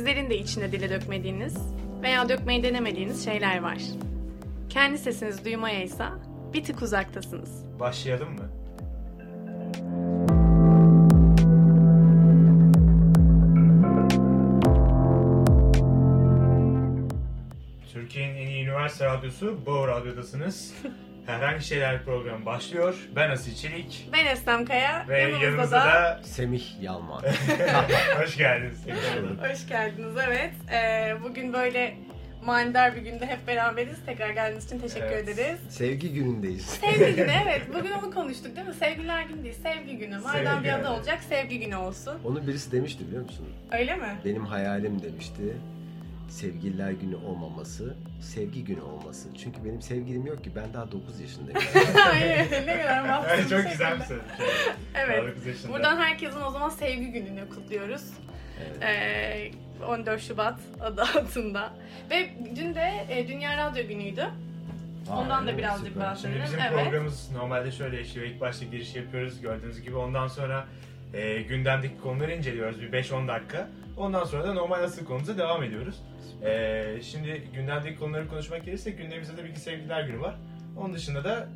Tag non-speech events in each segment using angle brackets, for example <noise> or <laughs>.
sizlerin de içine dile dökmediğiniz veya dökmeyi denemediğiniz şeyler var. Kendi sesinizi duymaya ise bir tık uzaktasınız. Başlayalım mı? Türkiye'nin en iyi üniversite radyosu Bağ Radyo'dasınız. <laughs> Herhangi Şeyler programı başlıyor. Ben Asil Çelik Ben Eslem Kaya, ve yanımızda, yanımızda da... da Semih Yalman. <laughs> hoş geldiniz. Hoş geldiniz, evet. Ee, bugün böyle manidar bir günde hep beraberiz. Tekrar geldiğiniz için teşekkür Evet. ederiz. Sevgi günündeyiz. Sevgi günü, <laughs> evet. Bugün onu konuştuk değil mi? Sevgililer günü değil, sevgi günü. Madem bir adı olacak, sevgi günü olsun. Onu birisi demişti biliyor musun? Öyle mi? Benim hayalim demişti. Sevgililer günü olmaması, sevgi günü olması. Çünkü benim sevgilim yok ki. Ben daha 9 yaşındayım. <laughs> Hayır, ne kadar Evet, mahsus çok güzel bir söz. Evet. Buradan herkesin o zaman sevgi gününü kutluyoruz. Evet. Ee, 14 Şubat adı altında. Ve dün de e, Dünya Radyo Günü'ydü. Ondan da birazcık bahsedelim. Bizim Evet. programımız normalde şöyle işliyor. İlk başta giriş yapıyoruz gördüğünüz gibi. Ondan sonra e, gündemdeki konuları inceliyoruz bir 5-10 dakika. Ondan sonra da normal asıl konumuza devam ediyoruz. E, şimdi gündemdeki konuları konuşmak gerekirse gündemimizde tabii ki sevgililer günü var. Onun dışında da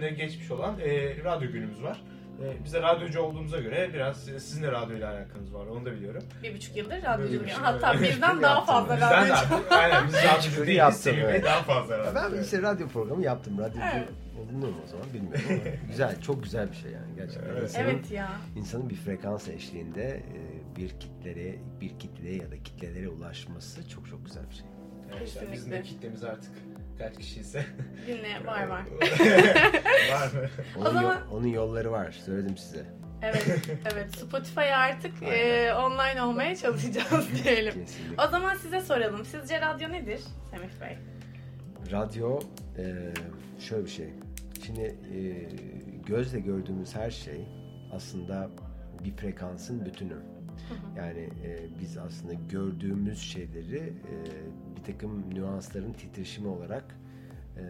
de geçmiş olan e, radyo günümüz var. E, biz de radyocu olduğumuza göre biraz sizin de radyoyla alakanız var onu da biliyorum. Bir buçuk yıldır Bir radyocuyum. buçuk Hatta yıl. bizden daha fazla Bizden radyocu. de aynen biz <laughs> radyocu değiliz. yaptım, evet. daha fazla radyocu. ben işte radyo programı yaptım. Radyocu Evet. olunur mu o zaman bilmiyorum ama <laughs> güzel, çok güzel bir şey yani gerçekten. Evet. İnsanın, Evet ya. insanın bir frekans eşliğinde e, bir kitlere, bir kitleye ya da kitlelere ulaşması çok çok güzel bir şey. Evet, işte bizim de kitlemiz artık kaç kişiyse. Dinle <laughs> var var. <laughs> var mı? Onun, O zaman- yo- onun yolları var, söyledim size. Evet, <laughs> evet. Spotify'a artık e, online olmaya çalışacağız diyelim. Kesinlikle. O zaman size soralım. Sizce radyo nedir Semih Bey? Radyo e, şöyle bir şey. Şimdi e, gözle gördüğümüz her şey aslında bir frekansın bütünü. Yani e, biz aslında gördüğümüz şeyleri e, bir takım nüansların titreşimi olarak e,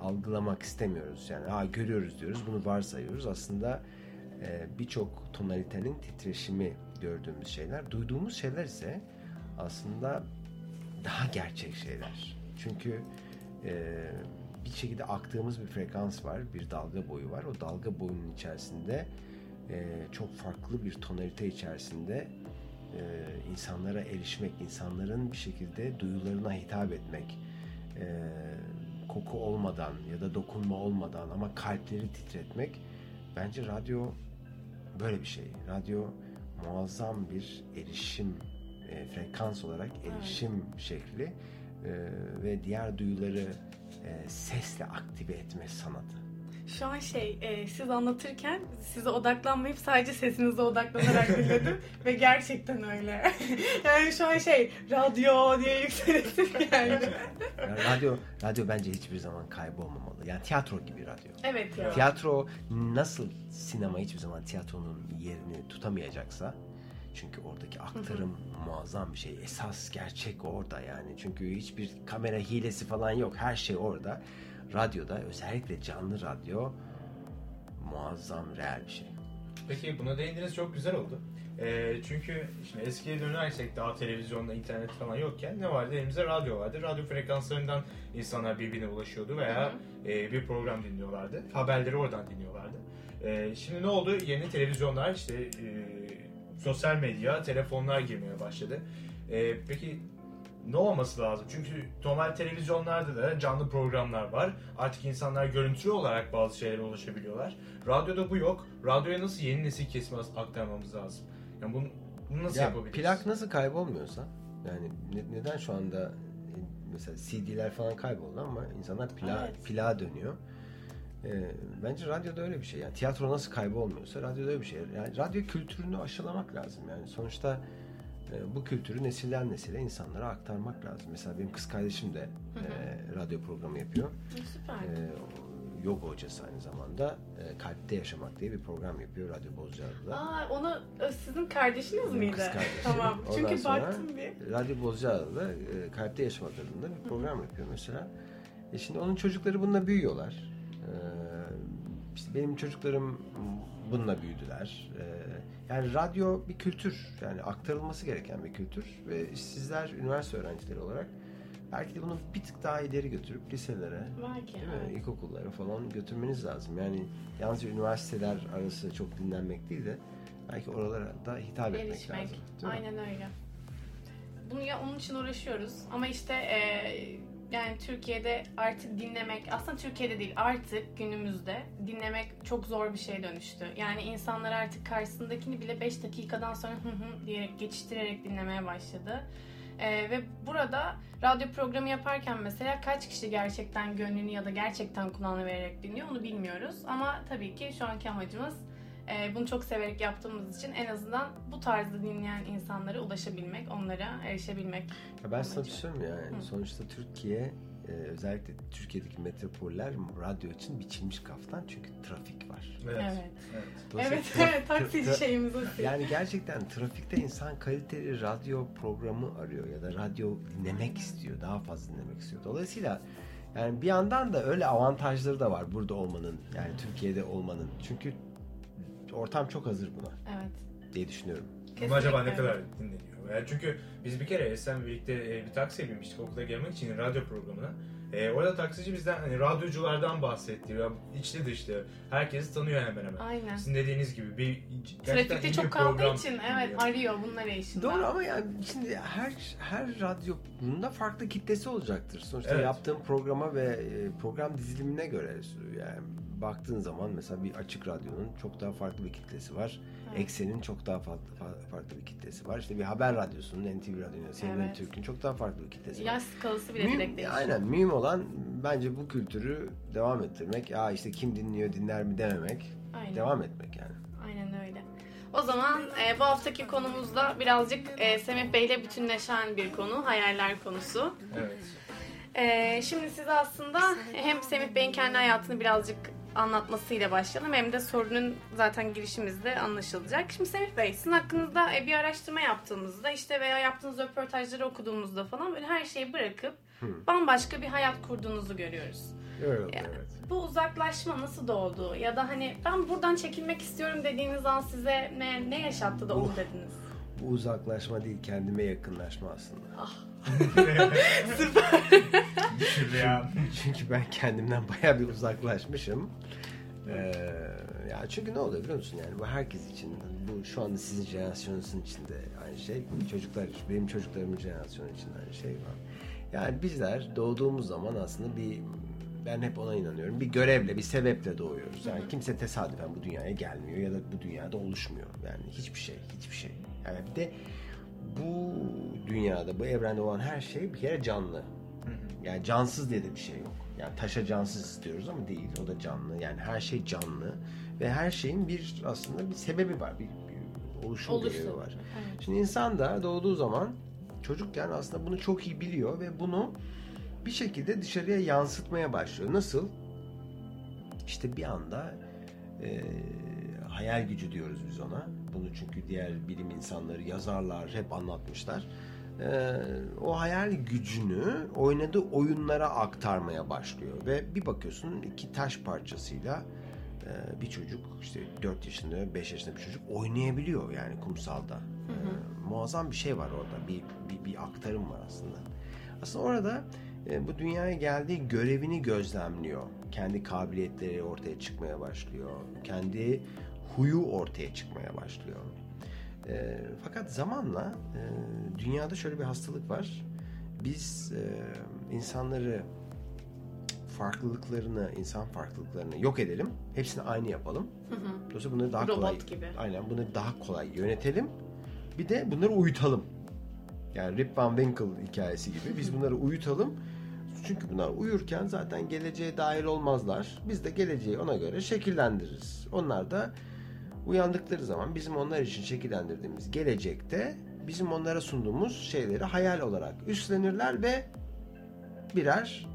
algılamak istemiyoruz. Yani ha görüyoruz diyoruz, bunu varsayıyoruz. Aslında e, birçok tonalitenin titreşimi gördüğümüz şeyler. Duyduğumuz şeyler ise aslında daha gerçek şeyler. Çünkü e, bir şekilde aktığımız bir frekans var, bir dalga boyu var. O dalga boyunun içerisinde e, çok farklı bir tonalite içerisinde e, insanlara erişmek, insanların bir şekilde duyularına hitap etmek, e, koku olmadan ya da dokunma olmadan ama kalpleri titretmek bence radyo böyle bir şey. Radyo muazzam bir erişim e, frekans olarak erişim şekli e, ve diğer duyuları e, sesle aktive etme sanatı. Şu an şey, e, siz anlatırken size odaklanmayıp sadece sesinize odaklanarak dinledim ve gerçekten öyle. <laughs> yani şu an şey, radyo diye yükselesim geldi. Yani radyo radyo bence hiçbir zaman kaybolmamalı. Yani tiyatro gibi radyo. evet ya. Tiyatro nasıl sinema hiçbir zaman tiyatronun yerini tutamayacaksa çünkü oradaki aktarım muazzam bir şey. Esas gerçek orada yani. Çünkü hiçbir kamera hilesi falan yok. Her şey orada. Radyoda özellikle canlı radyo muazzam real bir şey. Peki buna değindiniz çok güzel oldu. Ee, çünkü şimdi eskiye dönersek daha televizyonda, internet falan yokken ne vardı? Elimizde radyo vardı. Radyo frekanslarından insanlar birbirine ulaşıyordu veya e, bir program dinliyorlardı. Haberleri oradan dinliyorlardı. Ee, şimdi ne oldu? Yeni televizyonlar, işte e, sosyal medya, telefonlar girmeye başladı. Ee, peki ne olması lazım? Çünkü normal televizyonlarda da canlı programlar var. Artık insanlar görüntülü olarak bazı şeylere ulaşabiliyorlar. Radyoda bu yok. Radyoya nasıl yeni nesil kesimi aktarmamız lazım? Yani bunu, bunu nasıl Ya yapabiliriz? plak nasıl kaybolmuyorsa yani ne- neden şu anda e, mesela CD'ler falan kayboldu ama insanlar pla, Evet. plağa dönüyor. Ee, bence radyoda öyle bir şey. Yani tiyatro nasıl kaybolmuyorsa radyoda öyle bir şey. Yani radyo kültürünü aşılamak lazım. Yani sonuçta bu kültürü nesilden nesile insanlara aktarmak lazım. Mesela benim kız kardeşim de e, radyo programı yapıyor. Süper. E, o yoga hocası aynı zamanda. E, Kalpte Yaşamak diye bir program yapıyor Radyo Bozcaada'da. Aa, onu e, sizin kardeşiniz Benim miydi? kız kardeşim. Tamam. Ondan Çünkü sonra- baktım bir. Radyo Bozcaada'da e, Kalpte Yaşamak adında bir program yapıyor mesela. E şimdi onun çocukları bununla büyüyorlar. İşte benim çocuklarım bununla büyüdüler. E, Yani radyo bir kültür. Yani aktarılması gereken bir kültür. Ve sizler üniversite öğrencileri olarak belki de bunu bir tık daha ileri götürüp liselere, Belki. değil mi? evet. İlkokullara falan götürmeniz lazım. Yani yalnızca üniversiteler arası çok dinlenmek değil de belki oralara da hitap etmek Gelişmek. lazım. Aynen öyle. Bunu ya onun için uğraşıyoruz ama işte e, yani Türkiye'de artık dinlemek aslında Türkiye'de değil artık günümüzde dinlemek çok zor bir şeye dönüştü. Yani insanlar artık karşısındakini bile 5 dakikadan sonra hı hı diyerek geçiştirerek dinlemeye başladı. E, ve burada radyo programı yaparken mesela kaç kişi gerçekten gönlünü ya da gerçekten kulağını vererek dinliyor onu bilmiyoruz. Ama tabii ki şu anki amacımız ee, bunu çok severek yaptığımız için en azından bu tarzda dinleyen insanlara ulaşabilmek, onlara erişebilmek. Ya ben sana bir şey yani? Hı. Sonuçta Türkiye e, özellikle Türkiye'deki metropoller radyo için biçilmiş kaftan çünkü trafik var. Evet. Evet. evet. Evet, evet. Taksici şeyimiz o. Yani gerçekten trafikte insan kaliteli radyo programı arıyor ya da radyo dinlemek istiyor, daha fazla dinlemek istiyor. Dolayısıyla yani bir yandan da öyle avantajları da var burada olmanın, yani Türkiye'de olmanın. Çünkü ortam çok hazır buna Evet. diye düşünüyorum. Ama acaba ne kesinlikle. kadar dinleniyor? Yani çünkü biz bir kere Esen birlikte e, bir taksiye binmiştik okula gelmek için radyo programına. E, orada taksici bizden hani radyoculardan bahsetti. Ya, içli dışlı. Herkesi tanıyor hemen hemen. Aynen. Sizin dediğiniz gibi bir Trafikte bir çok kaldığı program için evet arıyor bunlar eşinden. Doğru ama yani şimdi her her radyo bunun da farklı kitlesi olacaktır. Sonuçta Evet. yaptığım programa ve e, program dizilimine göre yani baktığın zaman mesela bir açık radyonun çok daha farklı bir kitlesi var. Evet. Eksen'in çok daha farklı fa- farklı bir kitlesi var. İşte bir haber radyosunun, NTV Radyo'nun, CNN Evet. Türk'ün çok daha farklı bir kitlesi var. Yaş skalası bile Mühim- direkt değişiyor. aynen mühim olan bence bu kültürü devam ettirmek. Aa işte kim dinliyor dinler mi dememek. Aynen. Devam etmek yani. Aynen öyle. O zaman e, bu haftaki konumuzda birazcık e, Semih Bey'le bütünleşen bir konu, hayaller konusu. Evet. Ee, şimdi size aslında hem Semih Bey'in kendi hayatını birazcık anlatmasıyla başlayalım hem de sorunun zaten girişimizde anlaşılacak. Şimdi Semih Bey sizin hakkınızda e, bir araştırma yaptığımızda işte veya yaptığınız röportajları okuduğumuzda falan böyle her şeyi bırakıp Hı. bambaşka bir hayat kurduğunuzu görüyoruz. Öyle oldu, Ya. evet. Bu uzaklaşma nasıl doğdu? Ya da hani ben buradan çekilmek istiyorum dediğiniz an size ne, ne yaşattı da onu Uh. dediniz? Bu uzaklaşma değil kendime yakınlaşma aslında. Ah. <laughs> Şuraya. Çünkü ben kendimden bayağı bir uzaklaşmışım. Ee, ya çünkü ne oluyor biliyor musun yani bu herkes için bu şu anda sizin jenerasyonunuzun içinde aynı şey çocuklar benim çocuklarımın jenerasyonu için aynı şey var. Yani bizler doğduğumuz zaman aslında bir ben hep ona inanıyorum. Bir görevle, bir sebeple doğuyoruz. Yani kimse tesadüfen bu dünyaya gelmiyor ya da bu dünyada oluşmuyor. Yani hiçbir şey, hiçbir şey. Yani bir de bu dünyada, bu evrende olan her şey bir kere canlı. Yani cansız diye de bir şey yok. Yani taşa cansız istiyoruz ama değil. O da canlı. Yani her şey canlı. Ve her şeyin bir aslında bir sebebi var. Bir, bir oluşum görevi var. Evet. Şimdi insan da doğduğu zaman çocukken aslında bunu çok iyi biliyor ve bunu bir şekilde dışarıya yansıtmaya başlıyor. Nasıl? İşte bir anda e, hayal gücü diyoruz biz ona. Bunu çünkü diğer bilim insanları, yazarlar hep anlatmışlar. E, o hayal gücünü oynadığı oyunlara aktarmaya başlıyor ve bir bakıyorsun iki taş parçasıyla e, bir çocuk işte 4 yaşında 5 yaşında bir çocuk oynayabiliyor yani kumsalda. E, muazzam bir şey var orada. Bir, bir, bir aktarım var aslında. Aslında orada e, bu dünyaya geldiği görevini gözlemliyor. Kendi kabiliyetleri ortaya çıkmaya başlıyor. Kendi huyu ortaya çıkmaya başlıyor. E, fakat zamanla e, dünyada şöyle bir hastalık var. Biz e, insanları farklılıklarını, insan farklılıklarını yok edelim. Hepsini aynı yapalım. Hı hı. Dolayısıyla bunları daha Robot kolay gibi. Aynen bunları daha kolay yönetelim. Bir de bunları uyutalım. Yani Rip Van Winkle hikayesi gibi biz bunları uyutalım. Çünkü bunlar uyurken zaten geleceğe dahil olmazlar. Biz de geleceği ona göre şekillendiririz. Onlar da uyandıkları zaman bizim onlar için şekillendirdiğimiz gelecekte bizim onlara sunduğumuz şeyleri hayal olarak üstlenirler ve birer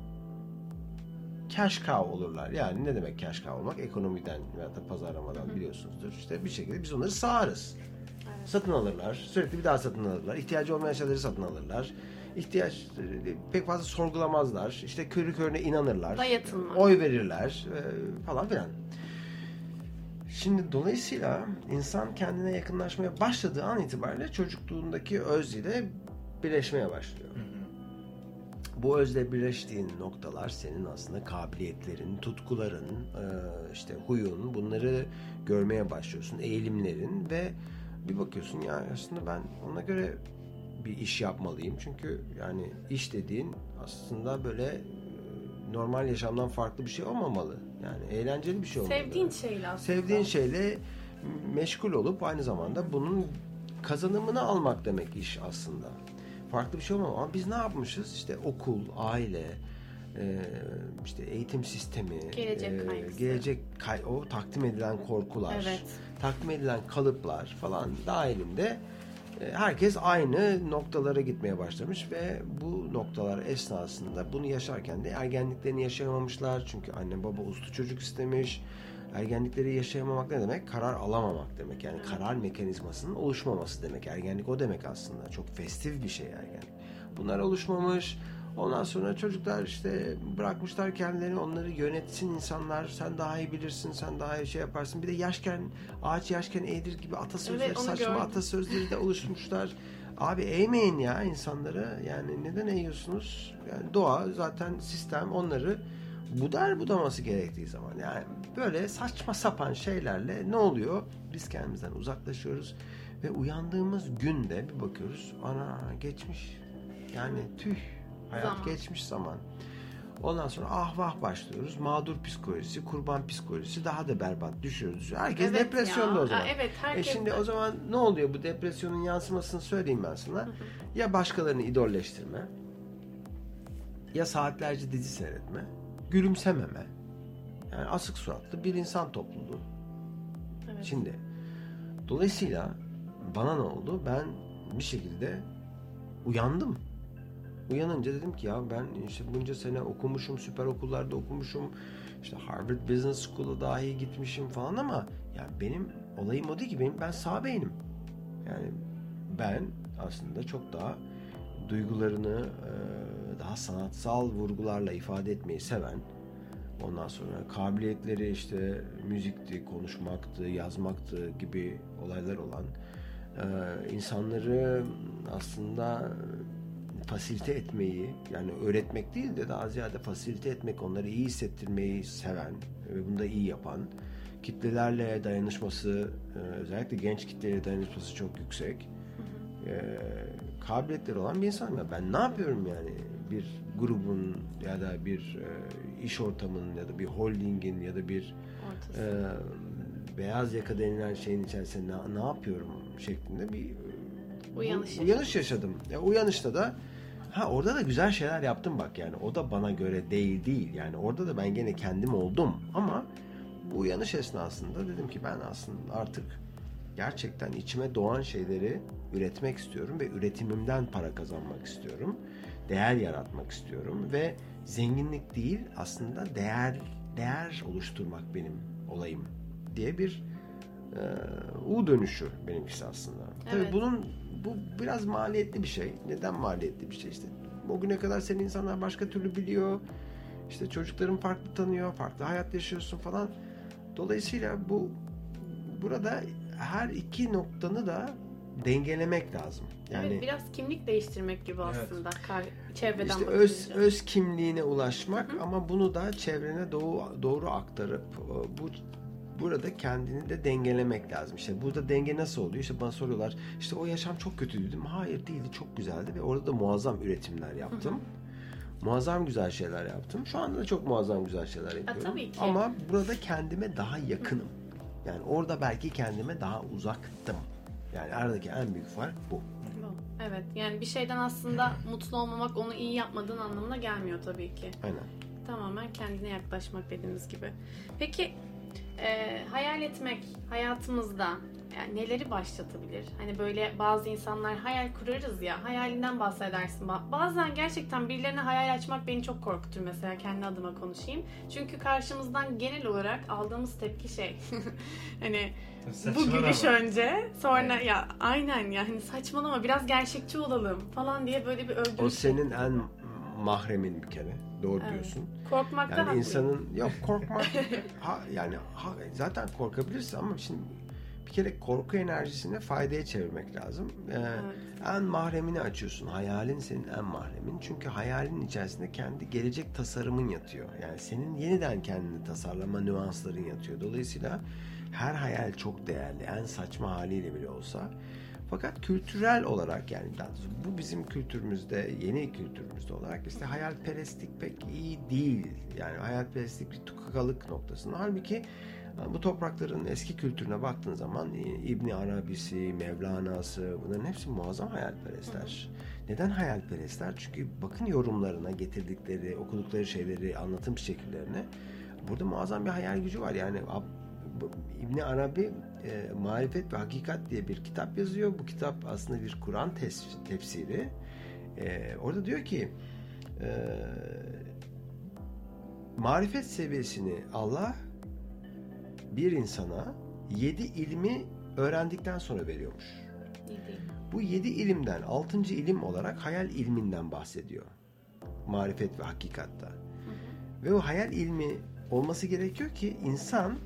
cash cow olurlar. Yani ne demek cash cow olmak? Ekonomiden veya da pazarlamadan biliyorsunuzdur. İşte bir şekilde biz onları sağarız. Evet. Satın alırlar. Sürekli bir daha satın alırlar. İhtiyacı olmayan şeyleri satın alırlar. İhtiyaç e, pek fazla sorgulamazlar. İşte körü körüne inanırlar. Dayatılma. Oy verirler e, falan filan. Şimdi dolayısıyla insan kendine yakınlaşmaya başladığı an itibariyle çocukluğundaki öz ile birleşmeye başlıyor. Bu özle birleştiğin noktalar senin aslında kabiliyetlerin, tutkuların, e, işte huyun bunları görmeye başlıyorsun, eğilimlerin ve bir bakıyorsun ya aslında ben ona göre bir iş yapmalıyım. Çünkü yani iş dediğin aslında böyle normal yaşamdan farklı bir şey olmamalı. Yani eğlenceli bir şey olmalı. Sevdiğin şeyle aslında. Sevdiğin şeyle meşgul olup aynı zamanda bunun kazanımını almak demek iş aslında. Farklı bir şey olmamalı. Ama biz ne yapmışız? İşte okul, aile, e, işte eğitim sistemi, Gelecek e, kaygısı. gelecek kay- o takdim edilen korkular, Evet. takdim edilen kalıplar falan dahilinde herkes aynı noktalara gitmeye başlamış ve bu noktalar esnasında bunu yaşarken de ergenliklerini yaşayamamışlar. Çünkü anne baba uslu çocuk istemiş. Ergenlikleri yaşayamamak ne demek? Karar alamamak demek. Yani karar mekanizmasının oluşmaması demek. Ergenlik o demek aslında. Çok festif bir şey ergenlik. Bunlar oluşmamış. Ondan sonra çocuklar işte bırakmışlar kendilerini onları yönetsin insanlar. Sen daha iyi bilirsin, sen daha iyi şey yaparsın. Bir de yaşken, ağaç yaşken eğdir gibi atasözleri, Evet, saçma gördüm. atasözleri de oluşmuşlar. Abi eğmeyin ya insanları. Yani neden eğiyorsunuz? Yani doğa zaten sistem onları budar budaması gerektiği zaman. Yani böyle saçma sapan şeylerle ne oluyor? Biz kendimizden uzaklaşıyoruz ve uyandığımız günde bir bakıyoruz. Ana geçmiş. Yani tüh. Hayat Zaman. geçmiş zaman. Ondan sonra ah vah başlıyoruz. Mağdur psikolojisi, kurban psikolojisi daha da berbat düşüyoruz. Herkes Evet depresyonda ya. o zaman. Aa, Evet E herkes. şimdi o zaman ne oluyor bu depresyonun yansımasını söyleyeyim ben sana. Ya başkalarını idolleştirme. Ya saatlerce dizi seyretme. Gülümsememe. Yani asık suratlı bir insan topluluğu. Evet. Şimdi dolayısıyla bana ne oldu? Ben bir şekilde uyandım. Uyanınca dedim ki ya ben işte bunca sene okumuşum, süper okullarda okumuşum. işte Harvard Business School'a dahi gitmişim falan ama ya benim olayım o değil ki benim ben sağ beynim. Yani ben aslında çok daha duygularını daha sanatsal vurgularla ifade etmeyi seven ondan sonra kabiliyetleri işte müzikti, konuşmaktı, yazmaktı gibi olaylar olan insanları aslında fasilite etmeyi yani öğretmek değil de daha ziyade fasilite etmek, onları iyi hissettirmeyi seven ve bunu da iyi yapan kitlelerle dayanışması e, özellikle genç kitleyle dayanışması çok yüksek e, kabiliyetleri olan bir insan. Ya ben ne yapıyorum yani bir grubun ya da bir e, iş ortamının ya da bir holdingin ya da bir Ortası. e, beyaz yaka denilen şeyin içerisinde ne, ne yapıyorum şeklinde bir e, Uyanış bu- uyanış yaşadım. Ya uyanışta da ha orada da güzel şeyler yaptım bak yani o da bana göre değil değil yani orada da ben gene kendim oldum ama bu uyanış esnasında dedim ki ben aslında artık gerçekten içime doğan şeyleri üretmek istiyorum ve üretimimden para kazanmak istiyorum. Değer yaratmak istiyorum ve zenginlik değil aslında değer değer oluşturmak benim olayım diye bir e, U dönüşü benimkisi aslında. Tabii Evet. bunun bu biraz maliyetli bir şey. Neden maliyetli bir şey işte? O güne kadar seni insanlar başka türlü biliyor. İşte çocukların farklı tanıyor, farklı hayat yaşıyorsun falan. Dolayısıyla bu burada her iki noktanı da dengelemek lazım. Yani evet biraz kimlik değiştirmek gibi Evet. aslında kar- çevreden işte öz öz kimliğine ulaşmak ama bunu da çevrene doğru doğru aktarıp e, bu burada kendini de dengelemek lazım. İşte burada denge nasıl oluyor? İşte bana soruyorlar. İşte o yaşam çok kötüydü dedim. Hayır değildi. Çok güzeldi ve orada da muazzam üretimler yaptım. Muazzam güzel şeyler yaptım. Şu anda da çok muazzam güzel şeyler yapıyorum. tabii ki. Ama burada kendime daha yakınım. Yani orada belki kendime daha uzaktım. Yani aradaki en büyük fark. Bu. Evet yani bir şeyden aslında <laughs> mutlu olmamak onu iyi yapmadığın anlamına gelmiyor tabii ki. Aynen. Tamamen kendine yaklaşmak dediğimiz gibi. Peki e, hayal etmek hayatımızda yani neleri başlatabilir? Hani böyle bazı insanlar hayal kurarız ya hayalinden bahsedersin. Ba- Bazen gerçekten birilerine hayal açmak beni çok korkutur mesela kendi adıma konuşayım. Çünkü karşımızdan genel olarak aldığımız tepki şey <laughs> hani bu Saçmalama. gülüş önce sonra Evet. ya aynen ya hani saçmalama biraz gerçekçi olalım falan diye böyle bir öldürüş. O senin en mahremin bir kere. Doğru Evet. diyorsun. Korkmakta Yani haklıyım. insanın yok <laughs> korkmak ha, yani ha, zaten korkabilirsin ama şimdi bir kere korku enerjisini faydaya çevirmek lazım. Ee, En mahremini açıyorsun. Hayalin senin en mahremin. Çünkü hayalin içerisinde kendi gelecek tasarımın yatıyor. Yani senin yeniden kendini tasarlama nüansların yatıyor. Dolayısıyla her hayal çok değerli. En saçma haliyle bile olsa. Fakat kültürel olarak yani daha doğrusu bu bizim kültürümüzde, yeni kültürümüzde olarak işte hayalperestlik pek iyi değil. Yani hayalperestlik bir tukakalık noktasında. Halbuki bu toprakların eski kültürüne baktığın zaman e, İbni Arabisi, Mevlana'sı bunların hepsi muazzam hayalperestler. Neden hayalperestler? Çünkü bakın yorumlarına getirdikleri, okudukları şeyleri, anlatım şekillerine burada muazzam bir hayal gücü var. Yani İbni Arabi e, Marifet ve Hakikat diye bir kitap yazıyor. Bu kitap aslında bir Kur'an tefsiri. E, orada diyor ki e, marifet seviyesini Allah bir insana yedi ilmi öğrendikten sonra veriyormuş. Bu yedi ilimden altıncı ilim olarak hayal ilminden bahsediyor. Marifet ve hakikatta. Ve o hayal ilmi olması gerekiyor ki insan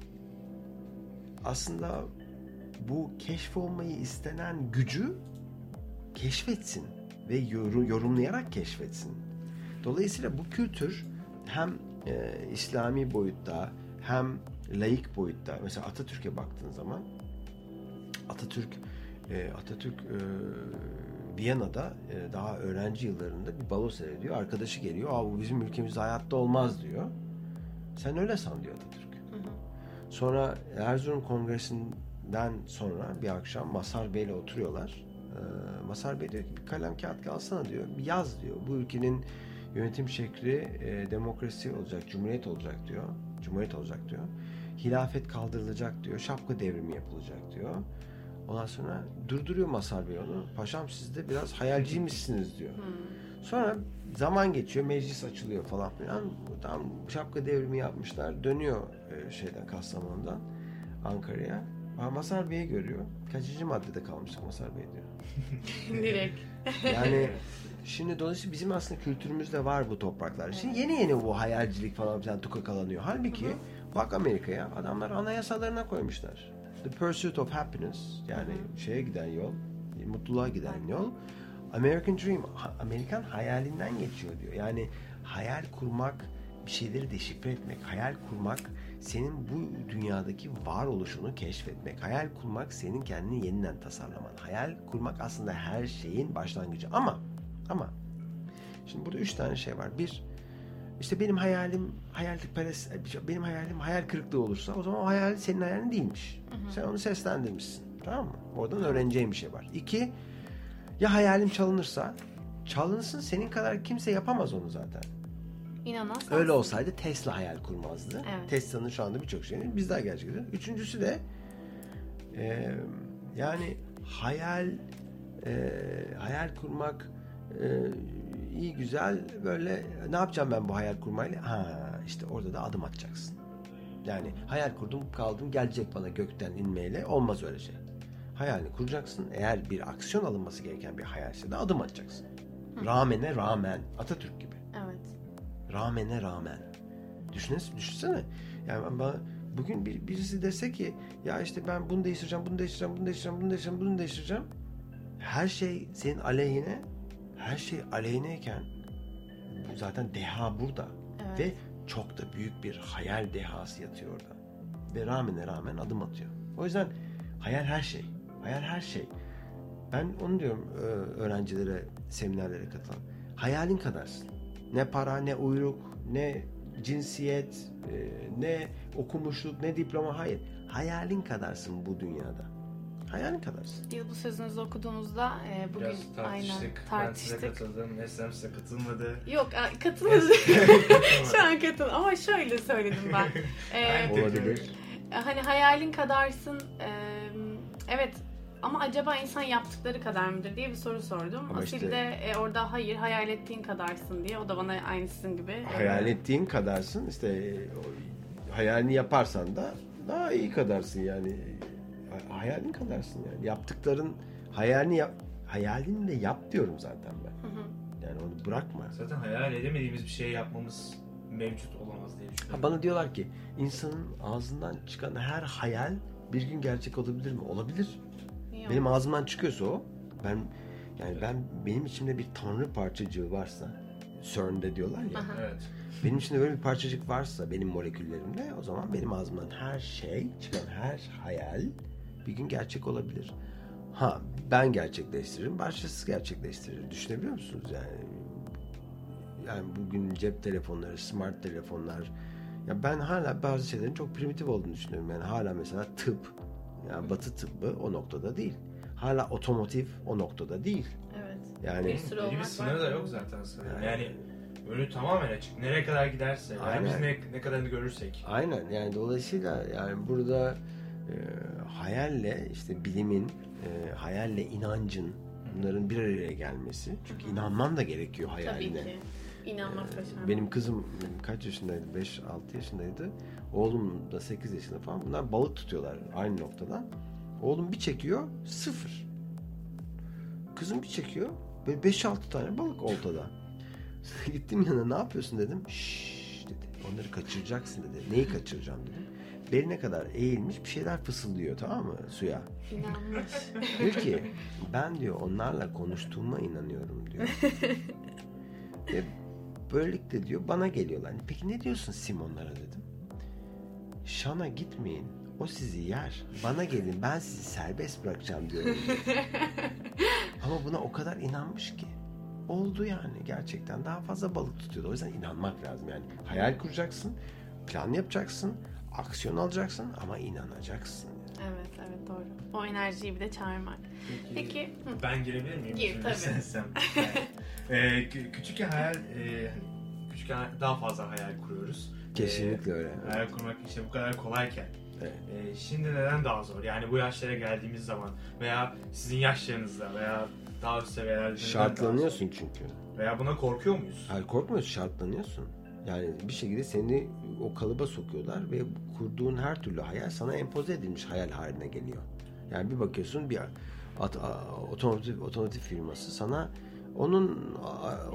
aslında bu keşfolmayı istenen gücü keşfetsin ve yoru- yorumlayarak keşfetsin. Dolayısıyla bu kültür hem e, İslami boyutta hem laik boyutta mesela Atatürk'e baktığın zaman Atatürk e, Atatürk e, Viyana'da e, daha öğrenci yıllarında bir balo seyrediyor. Arkadaşı geliyor. Aa, bu bizim ülkemizde hayatta olmaz diyor. Sen öyle san diyor Atatürk. Sonra Erzurum Kongresi'nden sonra bir akşam Masar Bey'le oturuyorlar. Ee, Masar Bey diyor ki bir kalem kağıt alsana diyor. Bir yaz diyor. Bu ülkenin yönetim şekli e, demokrasi olacak, cumhuriyet olacak diyor. Cumhuriyet olacak diyor. Hilafet kaldırılacak diyor. Şapka devrimi yapılacak diyor. Ondan sonra durduruyor Masar Bey onu. Paşam siz de biraz hayalciymişsiniz diyor. Sonra zaman geçiyor, meclis açılıyor falan filan. Tam şapka devrimi yapmışlar. Dönüyor e, şeyden Kastamonu'dan Ankara'ya. Masar Bey'i görüyor. Kaçıncı maddede kalmıştık Masar Bey diyor. <laughs> Direkt. Yani şimdi dolayısıyla bizim aslında kültürümüzde var bu topraklar. Şimdi yeni yeni bu hayalcilik falan filan tukakalanıyor. Halbuki bak Amerika'ya adamlar anayasalarına koymuşlar. The Pursuit of Happiness yani şeye giden yol, mutluluğa giden yol. American Dream, Amerikan hayalinden geçiyor diyor. Yani hayal kurmak, bir şeyleri deşifre etmek, hayal kurmak senin bu dünyadaki varoluşunu keşfetmek. Hayal kurmak senin kendini yeniden tasarlaman. Hayal kurmak aslında her şeyin başlangıcı. Ama ama şimdi burada üç tane şey var. Bir, işte benim hayalim hayalperest, benim hayalim hayal kırıklığı olursa o zaman o hayal senin hayalin değilmiş. Sen onu seslendirmişsin. Tamam mı? Oradan öğreneceğin bir şey var. İki, ya hayalim çalınırsa çalınsın senin kadar kimse yapamaz onu zaten. Sensin. Öyle olsaydı Tesla hayal kurmazdı. Evet. Tesla'nın şu anda birçok şeyini biz daha gerçekleştiriyoruz. Üçüncüsü de e, yani hayal e, hayal kurmak e, iyi güzel böyle ne yapacağım ben bu hayal kurmayla? Ha işte orada da adım atacaksın. Yani hayal kurdum kaldım gelecek bana gökten inmeyle olmaz öyle şey. Hayalini kuracaksın. Eğer bir aksiyon alınması gereken bir hayalse de adım atacaksın. Rağmene rağmen Atatürk gibi Evet. rağmene rağmen. Düşünsene, düşünsene. Yani ben- bugün bir, birisi dese ki ya işte ben bunu değiştireceğim, bunu değiştireceğim, bunu değiştireceğim, bunu değiştireceğim, bunu değiştireceğim. Her şey senin aleyhine, her şey aleyhineyken zaten deha burada. Evet. Ve çok da büyük bir hayal dehası yatıyor orada. Ve rağmene rağmen adım atıyor. O yüzden hayal her şey. Hayal her şey. Ben onu diyorum e, öğrencilere, seminerlere katılan. Hayalin kadarsın. Ne para, ne uyruk, ne cinsiyet, e, ne okumuşluk, ne diploma. Hayır. Hayalin kadarsın bu dünyada. Hayalin kadarsın. Bu sözünüzü okuduğunuzda e, bugün Biraz tartıştık. aynen Ben size tartıştık. katıldım. Eslem size katılmadı. Yok a- <laughs> katılmadı. Şu an katıl ama şöyle söyledim ben. <laughs> E, Aynen. Olabilir. hani hayalin kadarsın. e, evet ama acaba insan yaptıkları kadar mıdır diye bir soru sordum. Ama Asil işte- de e, orada hayır hayal ettiğin kadarsın diye. O da bana aynı sizin gibi. e, Hayal ettiğin kadarsın. İşte e, o hayalini yaparsan da daha iyi kadarsın yani. Ha- Hayalin kadarsın yani. Yaptıkların hayalini yap hayalini de yap diyorum zaten ben. Hı hı. Yani onu bırakma. Zaten hayal edemediğimiz bir şey yapmamız mevcut olamaz diye Ha, düşünüyorum. bana diyorlar ki insanın ağzından çıkan her hayal bir gün gerçek olabilir mi? Olabilir. Niye Benim ağzımdan çıkıyorsa o ben yani ben benim içimde bir tanrı parçacığı varsa CERN'de diyorlar ya. Aha. Evet. Benim içimde böyle bir parçacık varsa benim moleküllerimde o zaman benim ağzımdan her şey çıkan her hayal bir gün gerçek olabilir. Ha ben gerçekleştiririm, başkası gerçekleştirir. Düşünebiliyor musunuz yani? Yani bugün cep telefonları, smart telefonlar. Ya ben hala bazı şeylerin çok primitif olduğunu düşünüyorum. Yani hala mesela tıp, yani batı tıbbı o noktada değil. Hala otomotiv o noktada değil. Evet. Yani Bir sürü bir sınırı da yok zaten sanırım. Yani- Yani önü tamamen açık. Nereye kadar giderse, yani biz ne, ne kadarını görürsek. Aynen yani dolayısıyla yani burada e, hayalle işte bilimin, e, hayalle inancın bunların bir araya gelmesi. Çünkü inanman da gerekiyor Tabii hayaline. ki. İnanmak başarmak. Benim kızım kaç yaşındaydı? 5-6 yaşındaydı. Oğlum da 8 yaşında falan. Bunlar balık tutuyorlar aynı noktada. Oğlum bir çekiyor sıfır. Kızım bir çekiyor böyle 5-6 tane balık oltada. Gittim yanına ne yapıyorsun dedim. Şşş dedi. Onları kaçıracaksın dedi. Neyi kaçıracağım dedim. Beline kadar eğilmiş bir şeyler fısıldıyor tamam mı suya. İnanmış. Diyor ki ben diyor onlarla konuştuğuma inanıyorum diyor. <laughs> Ve böylelikle diyor bana geliyorlar. Peki ne diyorsun Simonlara dedim. Şan'a gitmeyin. O sizi yer. Bana gelin ben sizi serbest bırakacağım diyorum. diyor. <laughs> Ama buna o kadar inanmış ki. Oldu yani gerçekten. Daha fazla balık tutuyordu. O yüzden inanmak lazım yani. Hayal kuracaksın, plan yapacaksın, aksiyon alacaksın ama inanacaksın. evet evet doğru. O enerjiyi bir de çağırmak. Peki hı. Ben girebilir miyim? Gir, tabii. sen- sen- Yani, e, kü- küçükken hayal, e, küçükken daha fazla hayal kuruyoruz. Kesinlikle öyle. E, hayal kurmak işte bu kadar kolayken. Evet. E, şimdi neden daha zor? Yani bu yaşlara geldiğimiz zaman veya sizin yaşlarınızda veya daha üst seviyelerde Şartlanıyorsun çünkü. Veya buna korkuyor muyuz? Hayır korkmuyorsun, şartlanıyorsun. Yani bir şekilde seni o kalıba sokuyorlar ve kurduğun her türlü hayal sana empoze edilmiş hayal haline geliyor. Yani bir bakıyorsun bir at, otomotiv, otomotiv firması sana onun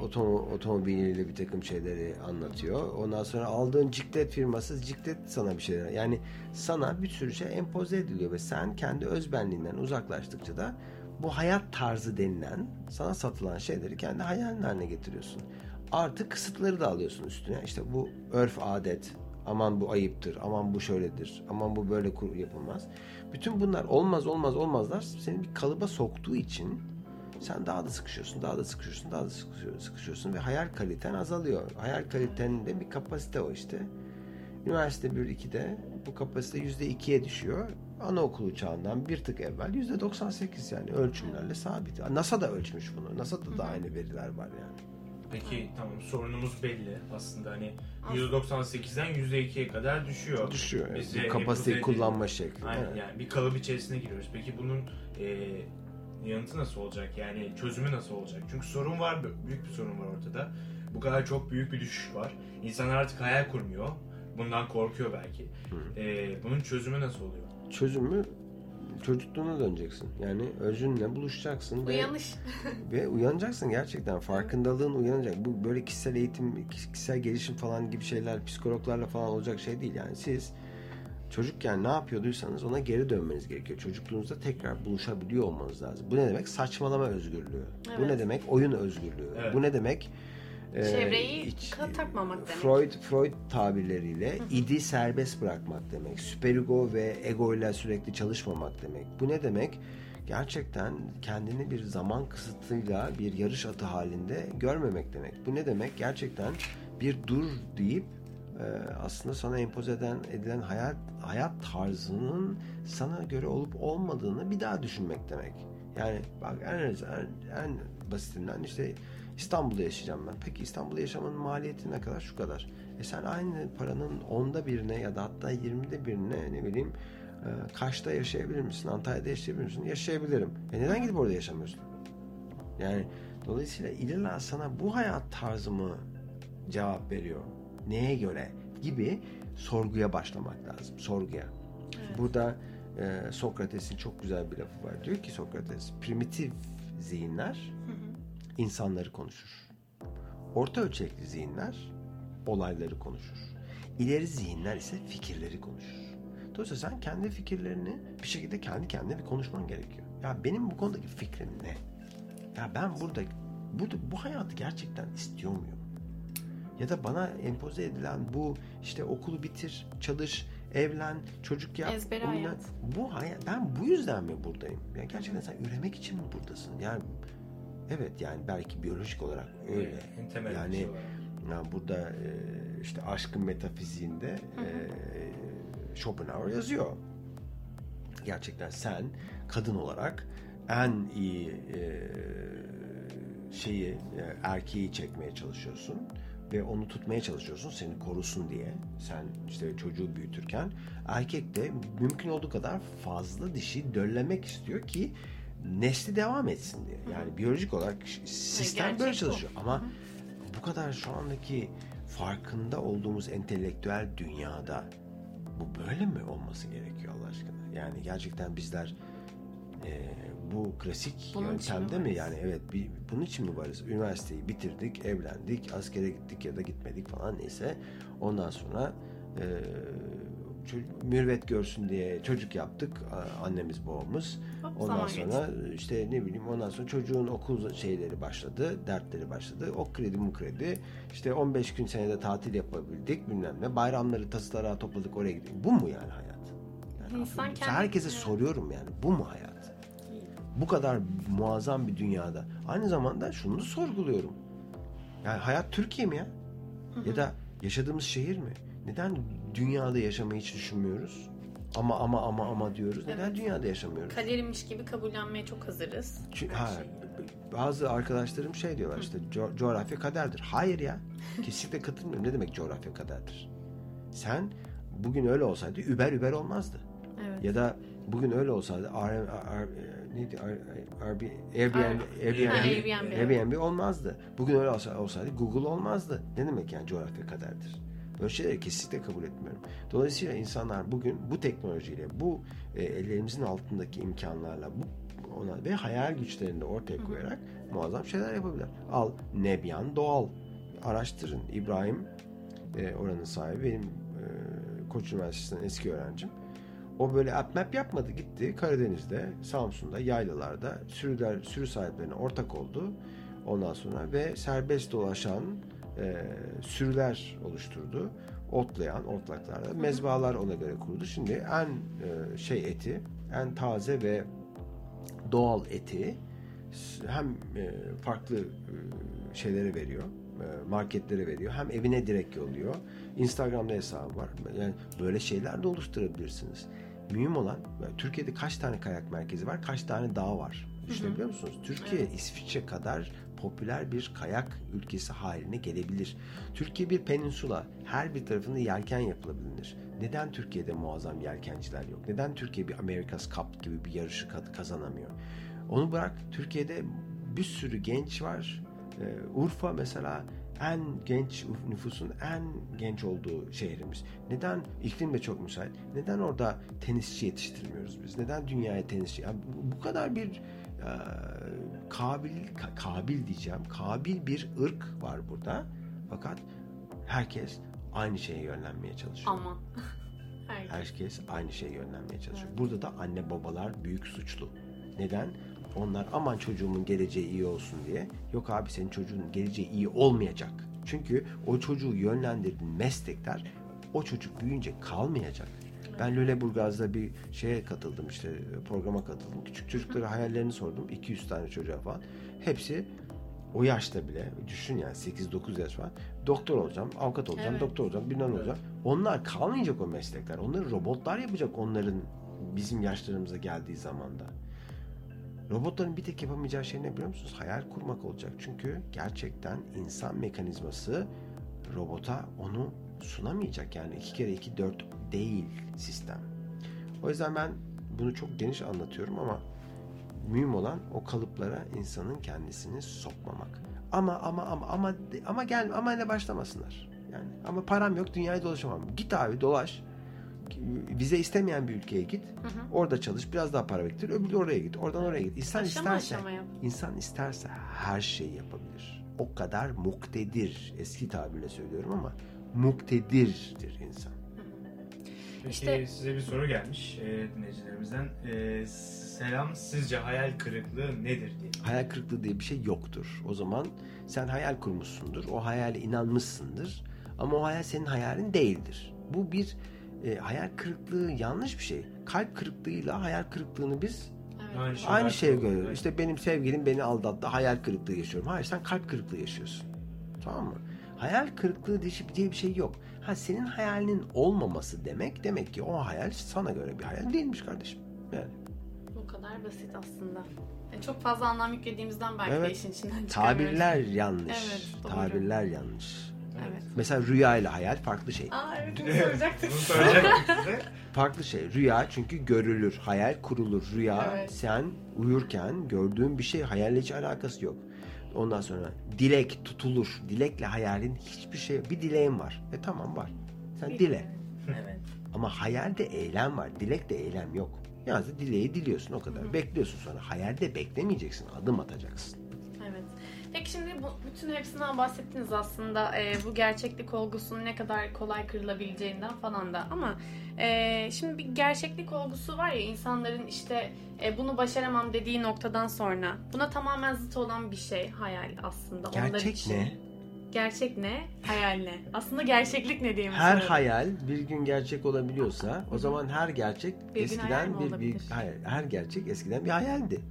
otomo, otomobiliyle bir takım şeyleri anlatıyor. Ondan sonra aldığın ciklet firması ciklet sana bir şeyler. Yani sana bir sürü şey empoze ediliyor ve sen kendi özbenliğinden uzaklaştıkça da bu hayat tarzı denilen sana satılan şeyleri kendi hayalin haline getiriyorsun. Artı kısıtları da alıyorsun üstüne. İşte bu örf adet, aman bu ayıptır, aman bu şöyledir, aman bu böyle yapılmaz. Bütün bunlar olmaz olmaz olmazlar seni bir kalıba soktuğu için sen daha da sıkışıyorsun, daha da sıkışıyorsun, daha da sıkışıyorsun, sıkışıyorsun ve hayal kaliten azalıyor. Hayal kalitenin de bir kapasite o işte. Üniversite 1-2'de bu kapasite %2'ye düşüyor. Anaokulu çağından bir tık evvel %98 yani ölçümlerle sabit. NASA da ölçmüş bunu. NASA'da da aynı veriler var yani. Peki tamam sorunumuz belli aslında hani Aslında- %98'den %2'ye kadar düşüyor. Düşüyor. yani. Biz de Bu kapasiteyi kullanma şekli. Aynen Evet. yani bir kalıp içerisine giriyoruz. Peki bunun e, yanıtı nasıl olacak? Yani çözümü nasıl olacak? Çünkü sorun var, büyük bir sorun var ortada. Bu kadar çok büyük bir düşüş var. İnsanlar artık hayal kurmuyor. Bundan korkuyor belki. E, bunun çözümü nasıl oluyor? Çözümü çocukluğuna döneceksin. Yani özünle buluşacaksın ve, Uyanış. <laughs> ve uyanacaksın gerçekten. Farkındalığın uyanacak. Bu böyle kişisel eğitim, kişisel gelişim falan gibi şeyler psikologlarla falan olacak şey değil. Yani siz çocukken ne yapıyorduysanız ona geri dönmeniz gerekiyor. Çocukluğunuzda tekrar buluşabiliyor olmanız lazım. Bu ne demek? Saçmalama özgürlüğü. Bu Evet. ne demek? Oyun özgürlüğü. Evet. Bu ne demek? Ee, Çevreyi iç- takmamak demek. Freud Freud tabirleriyle idi serbest bırakmak demek. Süperigo ve ego ile sürekli çalışmamak demek. Bu ne demek? Gerçekten kendini bir zaman kısıtıyla bir yarış atı halinde görmemek demek. Bu ne demek? Gerçekten bir dur deyip aslında sana empoze eden edilen hayat hayat tarzının sana göre olup olmadığını bir daha düşünmek demek. Yani bak en en, en basitinden işte İstanbul'da yaşayacağım ben. Peki İstanbul'da yaşamanın maliyeti ne kadar? Şu kadar. E sen aynı paranın onda birine ya da hatta yirmide birine ne bileyim e, Kaş'ta yaşayabilir misin? Antalya'da yaşayabilir misin? Yaşayabilirim. E neden gidip orada yaşamıyorsun? Yani dolayısıyla ilerler sana bu hayat tarzı mı cevap veriyor? Neye göre? Gibi sorguya başlamak lazım. Sorguya. Evet. Burada e, Sokrates'in çok güzel bir lafı var. Diyor ki Sokrates, primitif zihinler Hı hı. insanları konuşur. Orta ölçekli zihinler olayları konuşur. İleri zihinler ise fikirleri konuşur. Dolayısıyla sen kendi fikirlerini bir şekilde kendi kendine bir konuşman gerekiyor. Ya benim bu konudaki fikrim ne? Ya ben burada, burada bu hayatı gerçekten istiyor muyum? Ya da bana empoze edilen bu işte okulu bitir, çalış, evlen, çocuk yap. Ezbere bunlar- hayat. Bu hayat, ben bu yüzden mi buradayım? Ya gerçekten sen üremek için mi buradasın? Yani evet yani belki biyolojik olarak öyle. Temel Yani- şey. Yani burada e, işte aşkın metafiziğinde e, Schopenhauer yazıyor. Gerçekten sen kadın olarak en iyi e, şeyi e, erkeği çekmeye çalışıyorsun ve onu tutmaya çalışıyorsun seni korusun diye. Sen işte çocuğu büyütürken erkek de mümkün olduğu kadar fazla dişi döllemek istiyor ki nesli devam etsin diye. Yani biyolojik olarak sistem böyle bu. çalışıyor ama bu kadar şu andaki farkında olduğumuz entelektüel dünyada bu böyle mi olması gerekiyor Allah aşkına? Yani gerçekten bizler e, bu klasik Bunun mi yöntemde mi? Yani evet bir, bunun için mi varız? Üniversiteyi bitirdik, evlendik, askere gittik ya da gitmedik falan neyse. Ondan sonra e, çocuk- mürvet görsün diye çocuk yaptık annemiz babamız. Hop, Ondan sonra geçti. işte ne bileyim ondan sonra çocuğun okul şeyleri başladı, dertleri başladı. O kredi mu kredi. İşte 15 gün senede tatil yapabildik bilmem ne. Bayramları tasılara topladık oraya gittik. Bu mu yani hayat? Yani İnsan kendi- herkese soruyorum yani bu mu hayat? Bu kadar muazzam bir dünyada. Aynı zamanda şunu da sorguluyorum. Yani hayat Türkiye mi ya? Ya da yaşadığımız şehir mi? Neden dünyada yaşamayı hiç düşünmüyoruz? Ama ama ama ama diyoruz. Neden Evet. dünyada yaşamıyoruz? Kaderimmiş gibi kabullenmeye çok hazırız. Çünkü, ha, şeyi. bazı arkadaşlarım şey diyorlar işte co- coğrafya kaderdir. Hayır ya. Kesinlikle katılmıyorum. Ne demek coğrafya kaderdir? Sen bugün öyle olsaydı Uber Uber olmazdı. Evet. Ya da bugün öyle olsaydı neydi? Airbnb, Airbnb, Airbnb. Airbnb olmazdı. Bugün öyle olsa- olsaydı Google olmazdı. Ne demek yani coğrafya kaderdir? Böyle şeyleri kesinlikle kabul etmiyorum. Dolayısıyla insanlar bugün bu teknolojiyle, bu e, ellerimizin altındaki imkanlarla bu ona ve hayal güçlerini de ortaya koyarak muazzam şeyler yapabilir. Al Nebyan Doğal araştırın. İbrahim e, oranın sahibi benim e, Koç Üniversitesi'nden eski öğrencim. O böyle app map yapmadı. Gitti Karadeniz'de, Samsun'da, yaylalarda sürüler, sürü sahiplerine ortak oldu. Ondan sonra ve serbest dolaşan e, sürüler oluşturdu. Otlayan, otlaklarda. Mezbahalar ona göre kuruldu. Şimdi en e, şey eti, en taze ve doğal eti hem e, farklı e, şeylere veriyor, e, marketlere veriyor. Hem evine direkt yolluyor. Instagram'da hesabı var. Yani böyle şeyler de oluşturabilirsiniz. Mühim olan Türkiye'de kaç tane kayak merkezi var, kaç tane dağ var. Düşünebiliyor musunuz? Türkiye Evet. İsviçre kadar popüler bir kayak ülkesi haline gelebilir. Türkiye bir peninsula. Her bir tarafında yelken yapılabilir. Neden Türkiye'de muazzam yelkenciler yok? Neden Türkiye bir America's Cup gibi bir yarışı ka- kazanamıyor? Onu bırak Türkiye'de bir sürü genç var. Ee, Urfa mesela en genç nüfusun en genç olduğu şehrimiz. Neden iklim de çok müsait? Neden orada tenisçi yetiştirmiyoruz biz? Neden dünyaya tenisçi? Yani bu- kadar bir e, kabil ka- kabil diyeceğim. Kabil bir ırk var burada. Fakat herkes aynı şeye yönlenmeye çalışıyor. Aman. <laughs> Herkes. Aynı şeye yönlenmeye çalışıyor. Burada da anne babalar büyük suçlu. Neden? Onlar aman çocuğumun geleceği iyi olsun diye. Yok abi senin çocuğun geleceği iyi olmayacak. Çünkü o çocuğu yönlendirdiğin meslekler o çocuk büyüyünce kalmayacak. Ben Lüleburgaz'da bir şeye katıldım işte programa katıldım. Küçük çocuklara hayallerini sordum. 200 tane çocuğa falan. Hepsi o yaşta bile düşün yani 8-9 yaş var. Doktor olacağım, avukat olacağım, Evet. doktor olacağım, bilmem ne olacağım. Onlar kalmayacak o meslekler. Onları robotlar yapacak onların bizim yaşlarımıza geldiği zamanda. Robotların bir tek yapamayacağı şey ne biliyor musunuz? Hayal kurmak olacak. Çünkü gerçekten insan mekanizması robota onu sunamayacak. Yani iki kere iki dört değil sistem. O yüzden ben bunu çok geniş anlatıyorum ama mühim olan o kalıplara insanın kendisini sokmamak. Ama ama ama ama ama gel ama ile başlamasınlar. Yani ama param yok dünyayı dolaşamam. Git abi dolaş. Vize istemeyen bir ülkeye git. Orada çalış, biraz daha para biriktir. Öbürü de oraya git. Oradan oraya git. İnsan Aşama isterse aşama yap. insan isterse her şeyi yapabilir. o kadar muktedir. Eski tabirle söylüyorum ama muktedirdir insan. Peki İşte- size bir soru gelmiş e, dinleyicilerimizden. E, selam sizce hayal kırıklığı nedir diye. Hayal kırıklığı diye bir şey yoktur. O zaman sen hayal kurmuşsundur. O hayale inanmışsındır. Ama o hayal senin hayalin değildir. Bu bir e, hayal kırıklığı yanlış bir şey. Kalp kırıklığıyla hayal kırıklığını biz Evet. Aynı şey. aynı şeye görüyoruz. göre. İşte benim sevgilim beni aldattı. Hayal kırıklığı yaşıyorum. Hayır sen kalp kırıklığı yaşıyorsun. Tamam mı? Hayal kırıklığı diye diye bir şey yok. Ha senin hayalinin olmaması demek demek ki o hayal sana göre bir hayal değilmiş kardeşim. Yani Bu kadar basit aslında. Yani çok fazla anlam yüklediğimizden belki de Evet. işin içinden çıkamıyoruz. tabirler yanlış. Evet, doğru. tabirler yanlış. Evet. Mesela rüya ile hayal farklı şey. Aa evet bunu size. <laughs> Farklı şey. Rüya çünkü görülür, hayal kurulur. Rüya Evet. sen uyurken gördüğün bir şey hayalle hiç alakası yok. Ondan sonra dilek tutulur. Dilekle hayalin hiçbir şey Bir dileğin var. E tamam var. Sen dile. Evet. Ama hayalde eylem var. Dilekte eylem yok. Yalnız dileği diliyorsun o kadar. Bekliyorsun sonra. Hayalde beklemeyeceksin. Adım atacaksın. Peki şimdi bu, bütün hepsinden bahsettiniz aslında e, bu gerçeklik olgusunun ne kadar kolay kırılabileceğinden falan da ama e, şimdi bir gerçeklik olgusu var ya insanların işte e, bunu başaramam dediği noktadan sonra buna tamamen zıt olan bir şey hayal aslında onlar Gerçek için. ne? Gerçek ne? Hayal ne? Aslında gerçeklik ne diye mi Her soruyorum? hayal bir gün gerçek olabiliyorsa o zaman her gerçek Bir hayal eskiden bir, bir hayır, her gerçek eskiden bir hayaldi.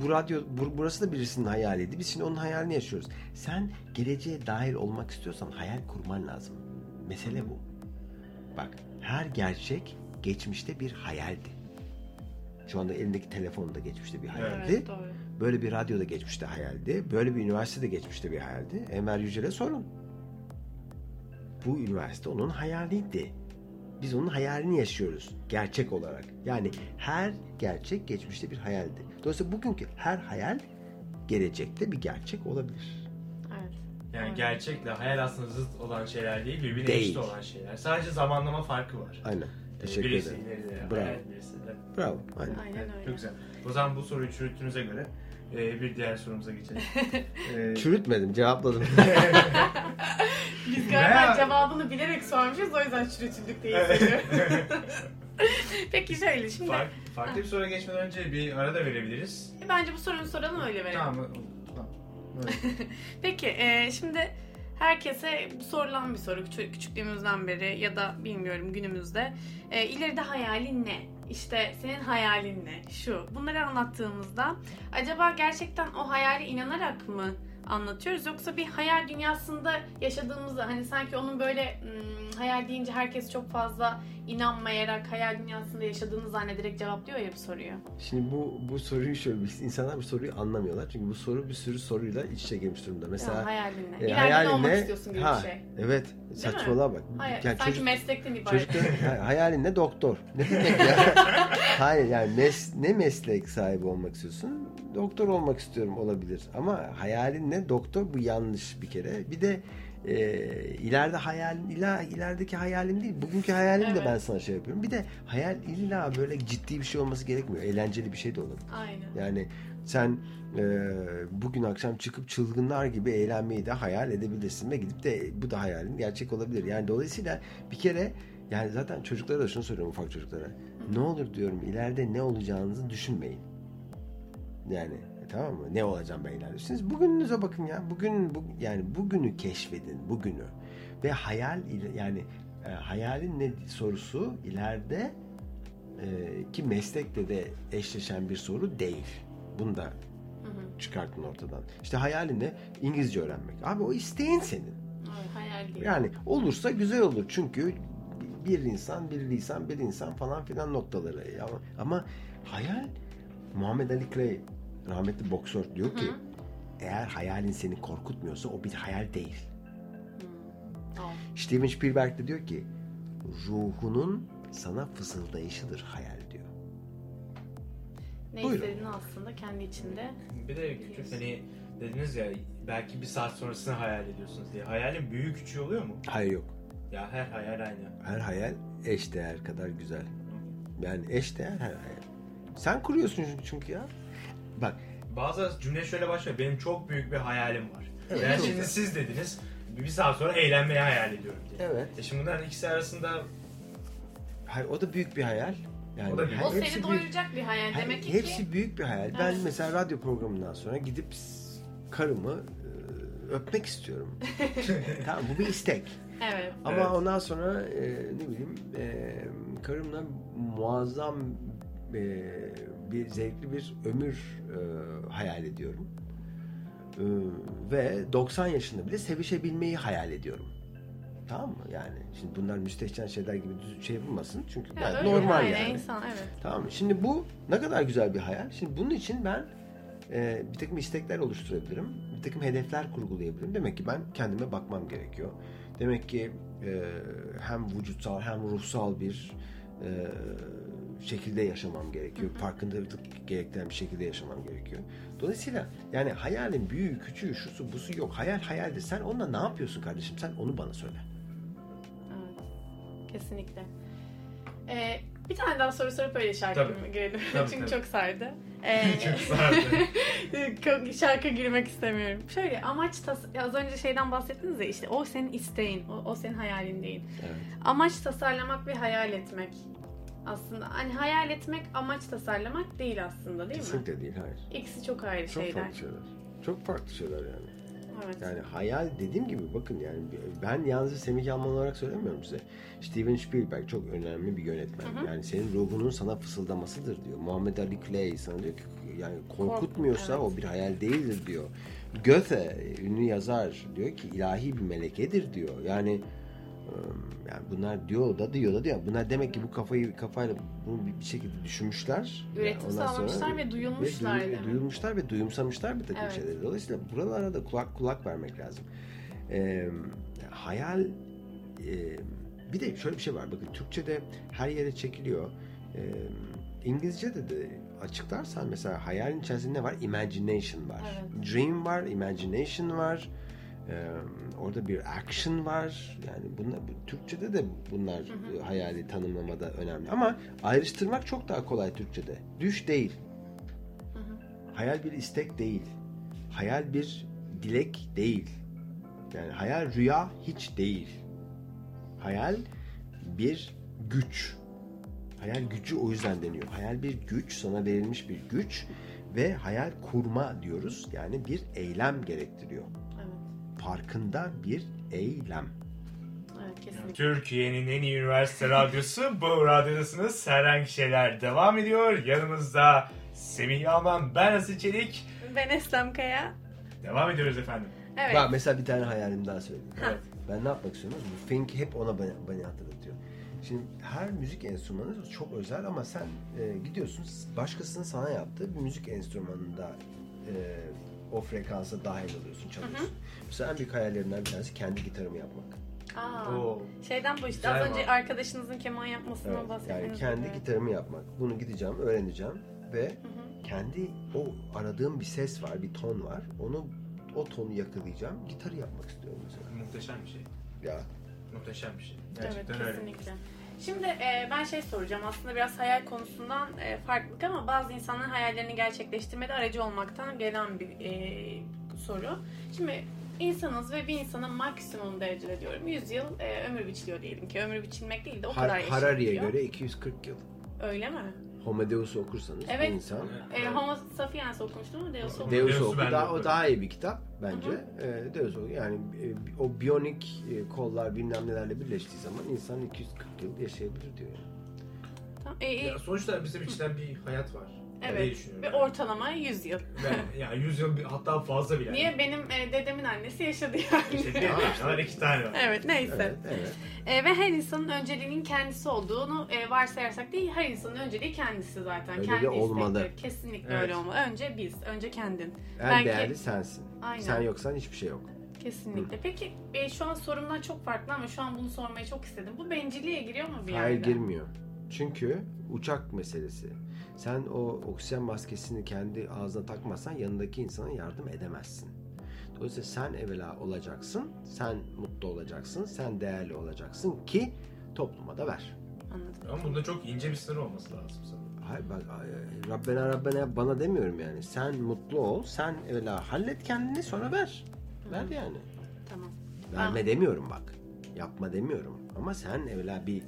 Bu radyo bu- burası da birisinin hayaliydi. Biz şimdi onun hayalini yaşıyoruz. Sen geleceğe dahil olmak istiyorsan hayal kurman lazım. Mesele bu. Bak her gerçek geçmişte bir hayaldi. Şu anda elindeki telefon da geçmişte bir hayaldi. Evet doğru. Böyle bir radyo da geçmişte hayaldi. Böyle bir üniversite de geçmişte bir hayaldi. Enver Yücel'e sorun. Bu üniversite onun hayaliydi. Biz onun hayalini yaşıyoruz. Gerçek olarak. Yani her gerçek geçmişte bir hayaldi. Dolayısıyla bugünkü her hayal gelecekte bir gerçek olabilir. Evet. Yani Evet. gerçekle hayal aslında zıt olan şeyler değil, birbirine Değil. eşit olan şeyler. Sadece zamanlama farkı var. Aynen. Ee, Teşekkür birisi ederim. ileride, Bravo. hayal birisi de. Bravo. Aynen. Aynen öyle. Çok güzel. O zaman bu soruyu çürüttüğünüze göre e, bir diğer sorumuza geçelim. <laughs> E, Çürütmedim, cevapladım. <laughs> Biz galiba Veya- cevabını bilerek sormuşuz o yüzden çürütüldük diye hissediyorum. <laughs> Peki şöyle şimdi fark, farklı bir soruya geçmeden önce bir ara da verebiliriz. bence bu sorunu soralım öyle verelim. Tamam. tamam. Evet. <laughs> Peki e, şimdi herkese sorulan bir soru küçük, küçüklüğümüzden beri ya da bilmiyorum günümüzde. E, ileride hayalin ne? İşte senin hayalin ne? Şu. Bunları anlattığımızda acaba gerçekten o hayale inanarak mı anlatıyoruz yoksa bir hayal dünyasında yaşadığımızda hani sanki onun böyle hmm, hayal deyince herkes çok fazla inanmayarak hayal dünyasında yaşadığını zannederek cevaplıyor ya bu soruyu. Şimdi bu bu soruyu şöyle insanlar bu soruyu anlamıyorlar. Çünkü bu soru bir sürü soruyla iç içe girmiş durumda. Mesela ya, hayalin ne? e, İleride hayalin ne olmak istiyorsun gibi Ha, bir şey. Evet. Saçmalığa bak. Hayır, Yani sanki çocuk- meslekten ibaret. Ha- hayalin ne doktor? Ne demek ya? <laughs> Hayır yani mes, ne meslek sahibi olmak istiyorsun? Doktor olmak istiyorum olabilir. Ama hayalin ne doktor? Bu yanlış bir kere. Bir de e, ileride hayalin ila ilerideki hayalim değil. Bugünkü hayalim de Evet. ben sana şey yapıyorum. Bir de hayal illa böyle ciddi bir şey olması gerekmiyor. Eğlenceli bir şey de olabilir. Aynen. Yani sen e, bugün akşam çıkıp çılgınlar gibi eğlenmeyi de hayal edebilirsin ve gidip de bu da hayalin gerçek olabilir. Yani dolayısıyla bir kere yani zaten çocuklara da şunu söylüyorum ufak çocuklara. Ne olur diyorum ileride ne olacağınızı düşünmeyin. Yani e, tamam mı? Ne olacağım ben ileride? Siz bugününüze bakın ya. Bugün bu, yani bugünü keşfedin. Bugünü. Ve hayal yani e, hayalin ne sorusu ileride e, ki meslekle de eşleşen bir soru değil. Bunu da çıkartın ortadan. İşte hayalin ne? İngilizce öğrenmek. Abi o isteğin senin. Hayal değil. Yani olursa güzel olur. Çünkü bir insan, bir lisan, bir insan falan filan noktaları. Ama, ama hayal Muhammed Ali Clay rahmetli boksör diyor ki Hı. eğer hayalin seni korkutmuyorsa o bir hayal değil. Hı. Steven Spielberg de diyor ki ruhunun sana fısıldayışıdır hayal diyor. Ne Buyurun. istediğini aslında kendi içinde. Bir de küçük hani dediniz ya belki bir saat sonrasını hayal ediyorsunuz diye. Hayalin büyük küçüğü oluyor mu? Hayır yok. Ya her hayal aynı. Her hayal eş değer kadar güzel. Yani eş değer her hayal. Sen kuruyorsun çünkü ya. Bak Bazı cümle şöyle başlıyor. Benim çok büyük bir hayalim var. Evet, yani şimdi güzel. siz dediniz bir saat sonra eğlenmeyi hayal ediyorum diye. Evet. E şimdi bunların ikisi arasında Hayır, o da büyük bir hayal. Yani O da büyük. O hepsi seni büyük. doyuracak bir hayal demek ki. hepsi büyük bir hayal. Ben Evet. mesela radyo programından sonra gidip karımı e, öpmek istiyorum. <laughs> tamam bu bir istek. Evet. Ama Evet. ondan sonra e, ne bileyim e, karımla muazzam e, bir zevkli bir ömür e, hayal ediyorum. E, ve 90 yaşında bile sevişebilmeyi hayal ediyorum. Tamam mı? Yani şimdi bunlar müstehcen şeyler gibi düz- şey yapılmasın. Çünkü Ya öyle normal yani, yani. insan evet. Tamam mı? Şimdi bu ne kadar güzel bir hayal. Şimdi bunun için ben e, bir takım istekler oluşturabilirim. Bir takım hedefler kurgulayabilirim. Demek ki ben kendime bakmam gerekiyor. Demek ki e, hem vücutsal hem ruhsal bir e, şekilde yaşamam gerekiyor. Farkındalık gerektiren bir şekilde yaşamam gerekiyor. Dolayısıyla yani hayalin büyüğü, küçüğü, şusu, busu yok. Hayal hayaldir. Sen onunla ne yapıyorsun kardeşim? Sen onu bana söyle. Evet. Kesinlikle. Ee, bir tane daha soru sorup öyle şarkı Tabii. girelim. Tabii, <laughs> Çünkü tabii. çok sardı. Ee, <laughs> çok sardı. <laughs> Şarkı girmek istemiyorum. Şöyle amaç tas az önce şeyden bahsettiniz ya işte o senin isteğin, o, o senin hayalin değil. Evet. Amaç tasarlamak ve hayal etmek. Aslında hani hayal etmek amaç tasarlamak değil aslında değil mi? Kesinlikle değil. Hayır. İkisi çok ayrı Çok şeyler. farklı şeyler. Çok farklı şeyler yani. Evet. Yani hayal dediğim gibi bakın yani ben yalnızca Semih Yalman olarak söylemiyorum size. Steven Spielberg çok önemli bir yönetmen. Hı hı. Yani senin ruhunun sana fısıldamasıdır diyor. Muhammed Ali Clay sana diyor ki yani korkutmuyorsa evet. o bir hayal değildir diyor. Goethe ünlü yazar diyor ki ilahi bir melekedir diyor. Yani yani bunlar diyor da diyor da diyor. Bunlar demek ki bu kafayı kafayla bunu bir- şekilde düşünmüşler. Üretim sonra- sağlamışlar ve duyulmuşlar ve mi? duyulmuşlar ve duyumsamışlar bir takım Evet. şeyleri. Dolayısıyla buralara da kulak kulak vermek lazım. Ee, hayal e, bir de şöyle bir şey var. Bakın Türkçe'de her yere çekiliyor. Ee, İngilizce'de de açıklarsan mesela hayalin içerisinde ne var? Imagination var. Evet. Dream var, imagination var. Ee, orada bir action var. Yani bunlar bu, Türkçe'de de bunlar Hı hı. e, hayali tanımlamada önemli. Ama ayrıştırmak çok daha kolay Türkçe'de. Düş değil. Hı hı. Hayal bir istek değil. Hayal bir dilek değil. Yani hayal rüya hiç değil. Hayal bir güç. Hayal gücü o yüzden deniyor. Hayal bir güç, sana verilmiş bir güç ve hayal kurma diyoruz. Yani bir eylem gerektiriyor. Evet. Farkında bir eylem. Evet kesinlikle. Türkiye'nin en iyi üniversite radyosu bu radyodasınız. Herhangi şeyler devam ediyor. Yanımızda Semih Yalman, ben Asil Çelik. Ben Eslem Kaya. Devam ediyoruz efendim. Evet. Bak mesela bir tane hayalim daha söyleyeyim. Ha. Ben ne yapmak istiyorum? Bu Fink hep ona bana, bana hatırlatıyor. Şimdi her müzik enstrümanı çok özel ama sen e, gidiyorsun başkasının sana yaptığı bir müzik enstrümanında e, o frekansa dahil oluyorsun, çalıyorsun. Mesela en büyük hayallerimden bir tanesi kendi gitarımı yapmak. Aa, Oo. şeyden bu işte Güzel az önce ama. arkadaşınızın keman yapmasından Evet, bahsettiniz. yani kendi Evet. gitarımı yapmak. Bunu gideceğim, öğreneceğim ve Hı hı. kendi o aradığım bir ses var, bir ton var. Onu o tonu yakalayacağım. Gitarı yapmak istiyorum mesela. Muhteşem bir şey. Ya Muhteşem bir şey. Evet Gerçekten öyle. kesinlikle. Şimdi e, ben şey soracağım aslında biraz hayal konusundan e, farklılık ama bazı insanların hayallerini gerçekleştirmede aracı olmaktan gelen bir e, soru. Şimdi insanız ve bir insana maksimum derecede diyorum 100 yıl e, ömür biçiliyor diyelim ki ömür biçilmek değil de o kadar Har- Harari'ye göre 240 yıl. Öyle mi? Homo Deus'u okursanız Evet. bir insan. E, Homo sapiens okumuştum ama Deus okumadım. Deus'u Deus'u oku. Daha, o daha iyi bir kitap bence. Ee, Deus oku. Yani e, o biyonik e, kollar bilmem nelerle birleştiği zaman insan 240 yıl yaşayabilir diyor. Yani. Tamam, e, e, Ya sonuçta bizim içten bir hayat var. Evet. Düşünüyorum. ve ortalama 100 yıl. Ben, <laughs> yani 100 yıl bir- hatta fazla bile. Niye? Benim e, dedemin annesi yaşadı yani. İşte bir var, iki tane var. evet neyse. Evet, evet. E, ve her insanın önceliğinin kendisi olduğunu e, varsayarsak değil, her insanın önceliği kendisi zaten. Öyle Kendi olmalı. istekleri. Kesinlikle Evet. öyle olmalı. Önce biz, önce kendin. En Belki- değerli sensin. Aynen. Sen yoksan hiçbir şey yok. Kesinlikle. Peki e, şu an sorumdan çok farklı ama şu an bunu sormayı çok istedim. Bu bencilliğe giriyor mu bir Hayır yerde? girmiyor. Çünkü uçak meselesi. Sen o oksijen maskesini kendi ağzına takmazsan yanındaki insana yardım edemezsin. Dolayısıyla sen evvela olacaksın, sen mutlu olacaksın, sen değerli olacaksın ki topluma da ver. Anladım. Ama bunda çok ince bir sınır olması lazım sanırım. Hayır bak Rabbena Rabbena bana demiyorum yani. Sen mutlu ol, sen evvela hallet kendini sonra ver. Ver yani. Tamam. Verme demiyorum bak. Yapma demiyorum. Ama sen evvela bir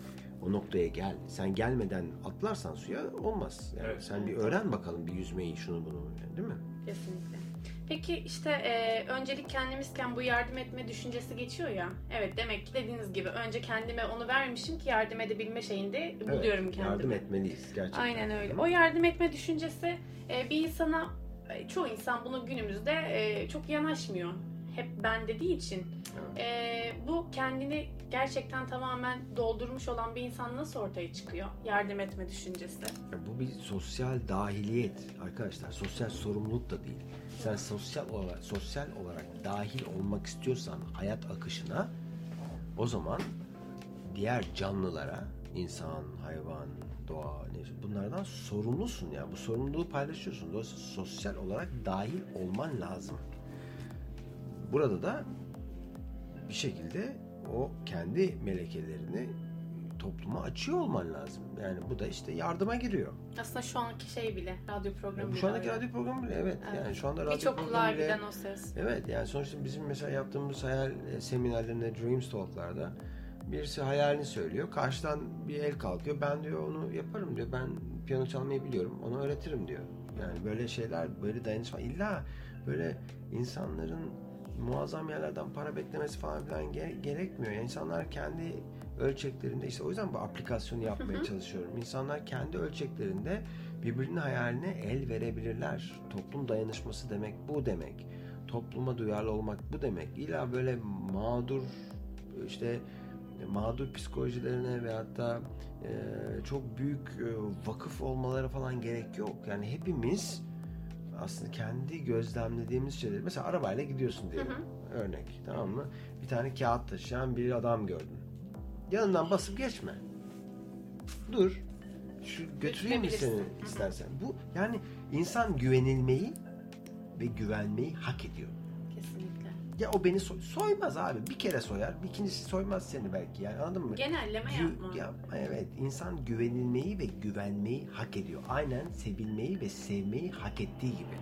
o noktaya gel. Sen gelmeden atlarsan suya olmaz. Yani Evet. sen bir öğren bakalım bir yüzmeyi şunu bunu değil mi? Kesinlikle. Peki işte e, öncelik kendimizken bu yardım etme düşüncesi geçiyor ya. Evet demek ki dediğiniz gibi önce kendime onu vermişim ki yardım edebilme şeyinde buluyorum evet, kendimi. Yardım etmeliyiz gerçekten. Aynen öyle. Hı? O yardım etme düşüncesi e, bir insana çoğu insan bunu günümüzde e, çok yanaşmıyor. Hep ben dediği için. Evet. E, bu kendini gerçekten tamamen doldurmuş olan bir insan nasıl ortaya çıkıyor? Yardım etme düşüncesi. Bu bir sosyal dahiliyet arkadaşlar. Sosyal sorumluluk da değil. Sen sosyal olarak sosyal olarak dahil olmak istiyorsan hayat akışına o zaman diğer canlılara, insan, hayvan, doğa neyse bunlardan sorumlusun ya. Bu sorumluluğu paylaşıyorsun. Dolayısıyla sosyal olarak dahil olman lazım. Burada da bir şekilde o kendi melekelerini topluma açıyor olman lazım. Yani bu da işte yardıma giriyor. Aslında şu anki şey bile radyo programı bile şu andaki öyle. radyo programı bile evet. Evet. Yani şu anda radyo Birçok programı kulağa bile giden o ses. Evet yani sonuçta bizim mesela yaptığımız hayal e, seminerlerinde Dreams Talk'larda birisi hayalini söylüyor. Karşıdan bir el kalkıyor. Ben diyor onu yaparım diyor. Ben piyano çalmayı biliyorum. Onu öğretirim diyor. Yani böyle şeyler, böyle dayanışma. İlla böyle insanların muazzam yerlerden para beklemesi falan filan ge- gerekmiyor. Yani insanlar kendi ölçeklerinde işte o yüzden bu aplikasyonu yapmaya çalışıyorum. İnsanlar kendi ölçeklerinde birbirinin hayaline el verebilirler. Toplum dayanışması demek bu demek. Topluma duyarlı olmak bu demek. İlla böyle mağdur işte mağdur psikolojilerine veyahut da e, çok büyük e, vakıf olmaları falan gerek yok. Yani hepimiz aslında kendi gözlemlediğimiz şeyleri mesela arabayla gidiyorsun diyelim. Örnek tamam mı? Bir tane kağıt taşıyan bir adam gördün. Yanından basıp geçme. Dur. Şu götüreyim mi seni Hı hı. istersen. Bu yani insan güvenilmeyi ve güvenmeyi hak ediyor. Ya o beni soy- soymaz abi. Bir kere soyar. Bir ikincisi soymaz seni belki yani anladın mı? Genelleme Gü- yapma. yapma, evet. İnsan güvenilmeyi ve güvenmeyi hak ediyor. Aynen sevilmeyi ve sevmeyi hak ettiği gibi.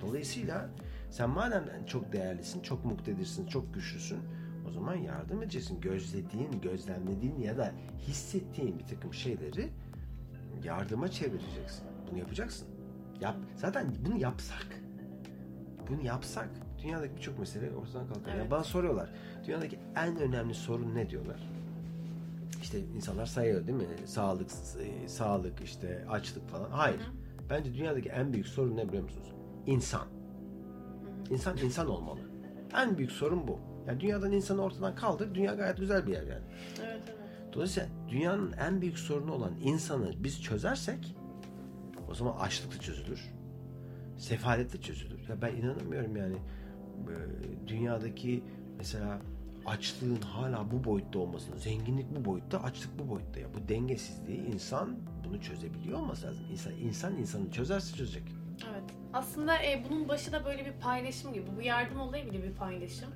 Dolayısıyla sen madem çok değerlisin, çok muktedirsin, çok güçlüsün o zaman yardım edeceksin. Gözlediğin, gözlemlediğin ya da hissettiğin bir takım şeyleri yardıma çevireceksin. Bunu yapacaksın. Yap. Zaten bunu yapsak, bunu yapsak dünyadaki birçok mesele ortadan kalkar. Yani Evet. bana soruyorlar. Dünyadaki en önemli sorun ne diyorlar? İşte insanlar sayıyor değil mi? Sağlık, e, sağlık işte açlık falan. Hayır. Hı. Bence dünyadaki en büyük sorun ne biliyor musunuz? İnsan. İnsan insan olmalı. En büyük sorun bu. Yani dünyadan insanı ortadan kaldır. Dünya gayet güzel bir yer yani. Evet evet. Dolayısıyla dünyanın en büyük sorunu olan insanı biz çözersek o zaman açlık da çözülür. Sefalet de çözülür. Ya ben inanamıyorum yani dünyadaki mesela açlığın hala bu boyutta olmasını, zenginlik bu boyutta, açlık bu boyutta ya. Bu dengesizliği insan bunu çözebiliyor olması lazım. İnsan, insan insanı çözerse çözecek. Evet. Aslında e, bunun başı da böyle bir paylaşım gibi. Bu yardım olayı bile bir paylaşım.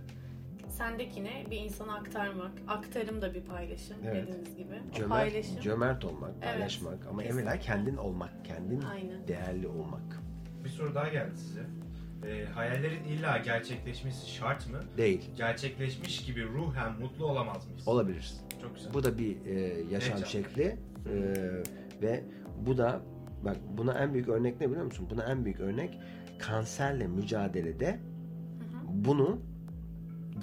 Sendekine bir insana aktarmak. Aktarım da bir paylaşım Evet. dediğiniz gibi. O Cömert, paylaşım. cömert olmak, paylaşmak ama kesinlikle. evvela kendin olmak, kendin Aynen. değerli olmak Bir soru daha geldi size. Ee, hayallerin illa gerçekleşmesi şart mı? değil. Gerçekleşmiş gibi ruhen mutlu olamaz mıyız? Olabiliriz. Çok güzel. Bu da bir e, yaşam Heyecan. şekli E, ve bu da bak buna en büyük örnek ne biliyor musun? Buna en büyük örnek kanserle mücadelede Hı hı. bunu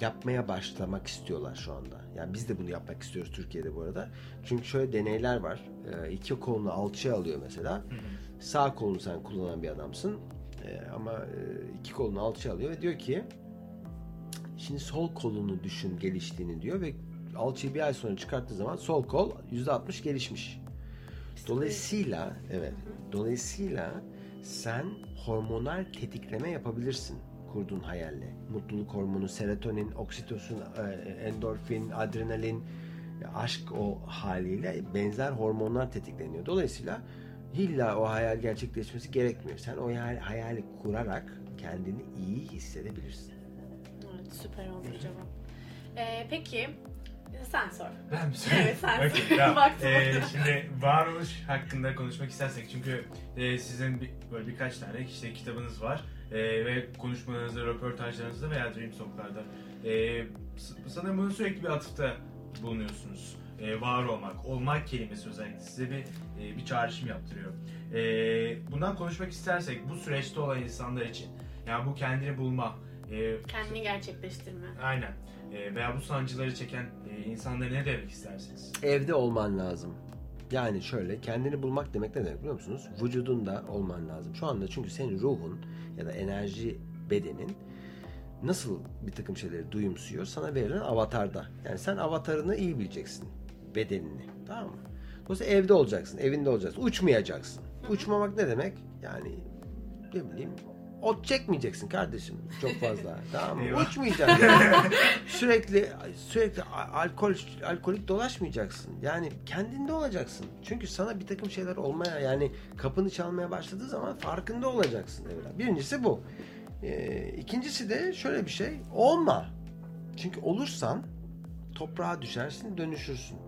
yapmaya başlamak istiyorlar şu anda. Yani biz de bunu yapmak istiyoruz Türkiye'de bu arada. Çünkü şöyle deneyler var. E, iki kolunu alçıya alıyor mesela. Hı hı. Sağ kolunu sen kullanan bir adamsın. E, ama e, iki kolunu alçıya alıyor ve diyor ki şimdi sol kolunu düşün geliştiğini diyor ve alçıyı bir ay sonra çıkarttığı zaman sol kol %60 gelişmiş. Dolayısıyla evet. Dolayısıyla sen hormonal tetikleme yapabilirsin kurduğun hayalle. Mutluluk hormonu, serotonin, oksitosin, e, endorfin, adrenalin, aşk o haliyle benzer hormonlar tetikleniyor. Dolayısıyla illa o hayal gerçekleşmesi gerekmiyor. Sen o hayal, hayali kurarak kendini iyi hissedebilirsin. Evet, süper oldu cevap. Ee, peki sen sor. Ben mi söyleyeyim? <laughs> Evet, sen Okey, sor. ya, Baktım e, orada. şimdi varoluş hakkında konuşmak istersek çünkü e, sizin bir, böyle birkaç tane işte kitabınız var. e, ve konuşmalarınızda, röportajlarınızda veya Dream Talk'larda e, sanırım bunu sürekli bir atıfta bulunuyorsunuz. E, var olmak, olmak kelimesi özellikle size bir e, bir çağrışım yaptırıyor. E, bundan konuşmak istersek bu süreçte olan insanlar için, yani bu kendini bulma, e, Kendini gerçekleştirme. aynen e, veya bu sancıları çeken e, insanlara ne demek istersiniz? Evde olman lazım. Yani şöyle kendini bulmak demek ne demek biliyor musunuz? Vücudunda olman lazım. Şu anda çünkü senin ruhun ya da enerji bedenin nasıl bir takım şeyleri duyumsuyor sana verilen avatarda. Yani sen avatarını iyi bileceksin. Bedenini. Tamam mı? Dolayısıyla evde olacaksın. Evinde olacaksın. Uçmayacaksın. Uçmamak ne demek? Yani ne bileyim ot çekmeyeceksin kardeşim çok fazla. <laughs> tamam mı? Eyvah. Uçmayacaksın. <laughs> sürekli sürekli a- alkol alkolik dolaşmayacaksın. Yani kendinde olacaksın. Çünkü sana bir takım şeyler olmaya yani kapını çalmaya başladığı zaman farkında olacaksın evlat. Birincisi bu. Ee, ikincisi de şöyle bir şey. Olma. Çünkü olursan toprağa düşersin, dönüşürsün.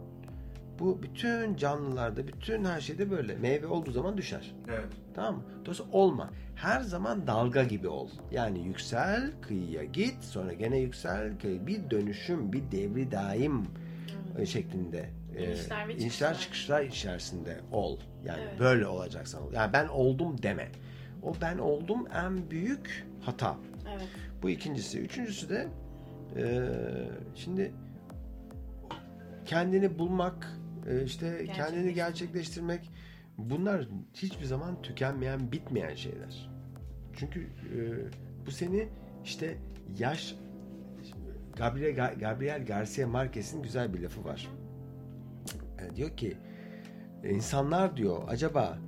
Bu bütün canlılarda, bütün her şeyde böyle. Meyve olduğu zaman düşer. Evet. Tamam mı? Dolayısıyla olma. Her zaman dalga gibi ol. Yani yüksel, kıyıya git, sonra gene yüksel, kıyı. Bir dönüşüm, bir devri daim e, şeklinde. e, İnişler ve inişler çıkışlar. çıkışlar içerisinde ol. Yani Evet. böyle olacaksan ol. Yani ben oldum deme. O ben oldum en büyük hata. Evet. Bu ikincisi. Üçüncüsü de e, şimdi kendini bulmak, e, işte kendini Gerçekleştirmek. bunlar hiçbir zaman tükenmeyen, bitmeyen şeyler. Çünkü e, bu seni işte yaş Gabriel, Gabriel Garcia Marquez'in güzel bir lafı var. E, diyor ki insanlar diyor acaba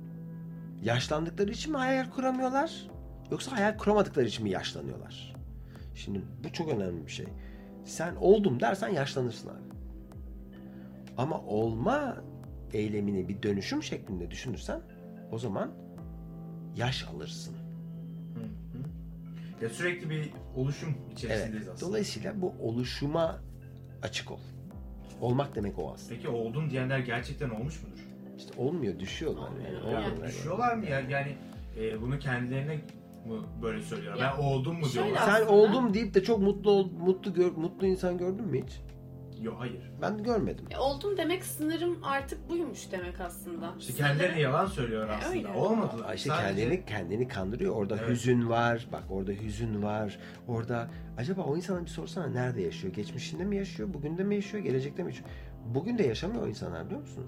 yaşlandıkları için mi hayal kuramıyorlar yoksa hayal kuramadıkları için mi yaşlanıyorlar? Şimdi bu çok önemli bir şey. Sen oldum dersen yaşlanırsın abi. Ama olma eylemini bir dönüşüm şeklinde düşünürsen o zaman yaş alırsın. Hı hı. Ya sürekli bir oluşum Evet. içerisindeyiz aslında. Dolayısıyla bu oluşuma açık ol. Olmak demek o aslında. Peki oldun diyenler gerçekten olmuş mudur? İşte olmuyor, düşüyorlar. Yani. Olmuyor. Olmuyorlar. Düşüyorlar mı ya? Yani e, bunu kendilerine mi böyle söylüyorlar? Ya, ben oldum mu diyorlar? Sen aslında- oldum deyip de çok mutlu mutlu gör, mutlu insan gördün mü hiç? Yok hayır. Ben görmedim. E, oldum demek sınırım artık buymuş demek aslında. İşte kendilerine yalan söylüyor E, aslında. öyle. Olmadı. Ayşe Sadece- kendini kendini kandırıyor. Orada Evet. hüzün var. Bak orada hüzün var. Orada acaba o insana bir sorsana nerede yaşıyor? Geçmişinde mi yaşıyor? Bugün de mi yaşıyor? Gelecekte mi yaşıyor? Bugün de yaşamıyor o insanlar biliyor musunuz?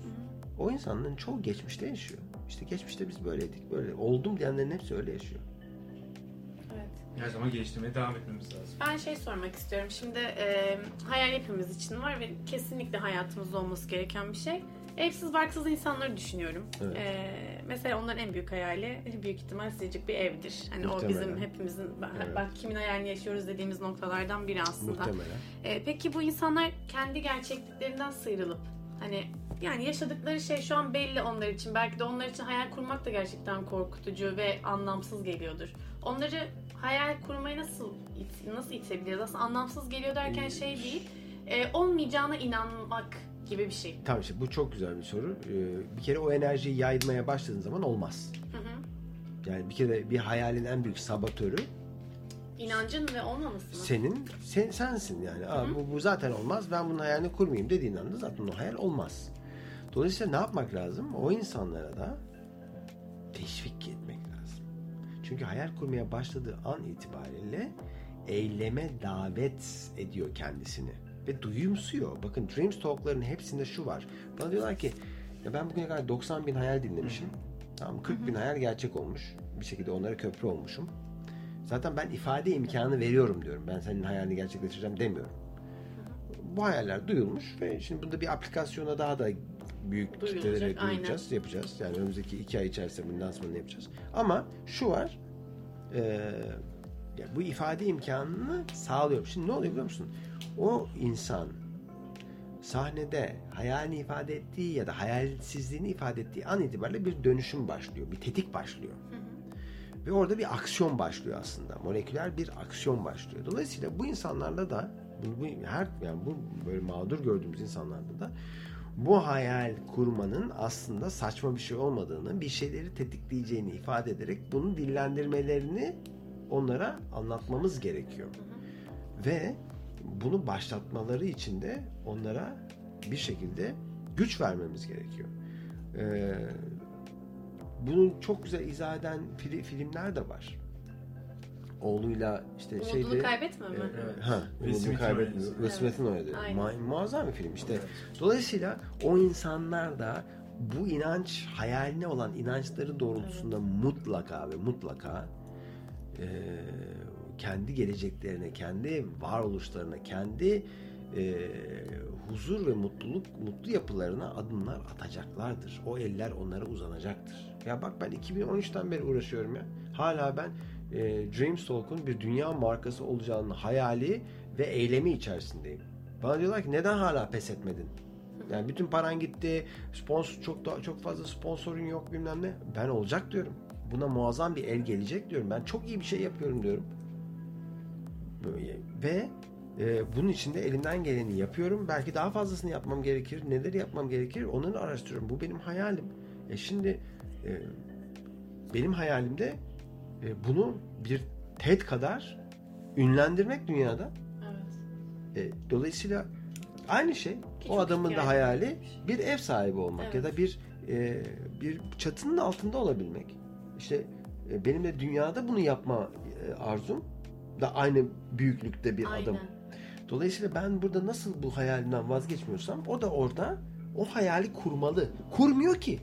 O insanların çoğu geçmişte yaşıyor. İşte geçmişte biz böyleydik. Böyle oldum diyenlerin hepsi öyle yaşıyor. Her zaman geliştirmeye devam etmemiz lazım. Ben şey sormak istiyorum. Şimdi e, hayal hepimiz için var ve kesinlikle hayatımızda olması gereken bir şey. Evsiz barksız insanları düşünüyorum. Evet. E, mesela onların en büyük hayali büyük ihtimal sıcacık bir evdir. Hani o Muhtemelen. bizim hepimizin bak, Evet. bak kimin hayalini yaşıyoruz dediğimiz noktalardan biri aslında. Muhtemelen. E, peki bu insanlar kendi gerçekliklerinden sıyrılıp hani yani yaşadıkları şey şu an belli onlar için. Belki de onlar için hayal kurmak da gerçekten korkutucu ve anlamsız geliyordur. Onları hayal kurmaya nasıl it, nasıl itebiliriz? Aslında anlamsız geliyor derken şey değil. e, olmayacağına inanmak gibi bir şey. Tamam işte bu çok güzel bir soru. Ee, bir kere o enerjiyi yaymaya başladığın zaman olmaz. Hı hı. Yani bir kere bir hayalin en büyük sabatörü İnancın ve olmaması mı? senin sen, sensin yani. Aa, bu, bu zaten olmaz. Ben bunun hayalini kurmayayım dediğin anda zaten o hayal olmaz. Dolayısıyla ne yapmak lazım? O insanlara da teşvik. Çünkü hayal kurmaya başladığı an itibariyle eyleme davet ediyor kendisini ve duyumsuyor. Bakın Dreams Talk'ların hepsinde şu var. Bana diyorlar ki ya ben bugüne kadar 90 bin hayal dinlemişim. Tamam 40 bin hayal gerçek olmuş. Bir şekilde onlara köprü olmuşum. Zaten ben ifade imkanı veriyorum diyorum. Ben senin hayalini gerçekleştireceğim demiyorum. Bu hayaller duyulmuş ve şimdi bunda bir aplikasyona daha da büyük Duyulacak, kitlelere aynen. duyuracağız, yapacağız. Yani önümüzdeki iki ay içerisinde bunun lansmanını yapacağız. Ama şu var, e, ya bu ifade imkanını sağlıyor. Şimdi ne oluyor biliyor musun? O insan sahnede hayalini ifade ettiği ya da hayalsizliğini ifade ettiği an itibariyle bir dönüşüm başlıyor, bir tetik başlıyor. Ve orada bir aksiyon başlıyor aslında. Moleküler bir aksiyon başlıyor. Dolayısıyla bu insanlarda da bu, bu her yani bu böyle mağdur gördüğümüz insanlarda da bu hayal kurmanın aslında saçma bir şey olmadığını, bir şeyleri tetikleyeceğini ifade ederek bunu dillendirmelerini onlara anlatmamız gerekiyor. Ve bunu başlatmaları için de onlara bir şekilde güç vermemiz gerekiyor. Ee, bunu çok güzel izah eden fili- filmler de var. Oğluyla işte Umudunu şeyde kaybetme mi? Evet. ha Will umudunu Smith'in kaybetmiyor. Will Smith'in oynadığı. Ma- muazzam bir film işte. Evet. Dolayısıyla o insanlar da bu inanç hayaline olan inançları doğrultusunda mutlaka ve mutlaka e, kendi geleceklerine, kendi varoluşlarına, kendi e, huzur ve mutluluk, mutlu yapılarına adımlar atacaklardır. O eller onlara uzanacaktır. Ya bak ben 2013'ten beri uğraşıyorum ya. Hala ben e, Dreamstalk'un bir dünya markası olacağının hayali ve eylemi içerisindeyim. Bana diyorlar ki neden hala pes etmedin? Yani bütün paran gitti, sponsor çok da çok fazla sponsorun yok bilmem ne. Ben olacak diyorum. Buna muazzam bir el gelecek diyorum. Ben çok iyi bir şey yapıyorum diyorum. Böyle. Ve e, bunun için de elimden geleni yapıyorum. Belki daha fazlasını yapmam gerekir. Neler yapmam gerekir? Onları araştırıyorum. Bu benim hayalim. E şimdi e, benim hayalimde e, bunu bir TED kadar ünlendirmek dünyada. Evet. E, dolayısıyla aynı şey Ki o adamın da hayali varmış. bir ev sahibi olmak Evet. ya da bir e, bir çatının altında olabilmek. İşte e, benim de dünyada bunu yapma e, arzum da aynı büyüklükte bir Aynen. adım. Dolayısıyla ben burada nasıl bu hayalimden vazgeçmiyorsam o da orada o hayali kurmalı. Kurmuyor ki.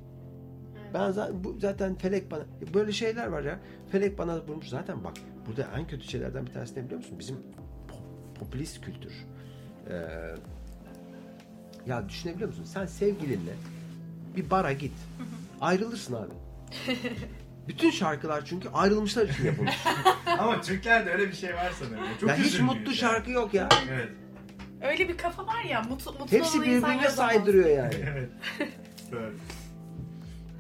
Ben zaten, bu, zaten felek bana böyle şeyler var ya. Felek bana vurmuş. Zaten bak burada en kötü şeylerden bir tanesi ne biliyor musun? Bizim pop- popülist kültür. Ee, ya düşünebiliyor musun? Sen sevgilinle bir bara git. Ayrılırsın abi. Bütün şarkılar çünkü ayrılmışlar için yapılmış. <laughs> Ama Türklerde öyle bir şey var sanırım. Çok ya hiç mutlu yani. şarkı yok ya. Evet. Öyle bir kafa var ya mutlu, mutlu Hepsi birbirine saydırıyor yani. <laughs> Evet. Doğru.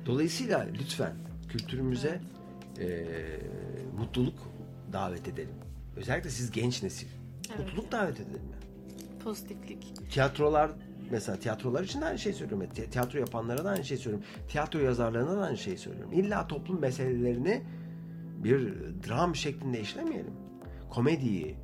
Dolayısıyla lütfen kültürümüze eee, mutluluk davet edelim. Özellikle siz genç nesil. Evet. Mutluluk davet edelim. yani. Pozitiflik. Tiyatrolar mesela tiyatrolar için de aynı şey söylüyorum. Ti- Tiyatro yapanlara da aynı şey söylüyorum. Tiyatro yazarlarına da aynı şey söylüyorum. İlla toplum meselelerini bir dram şeklinde işlemeyelim. Komediyi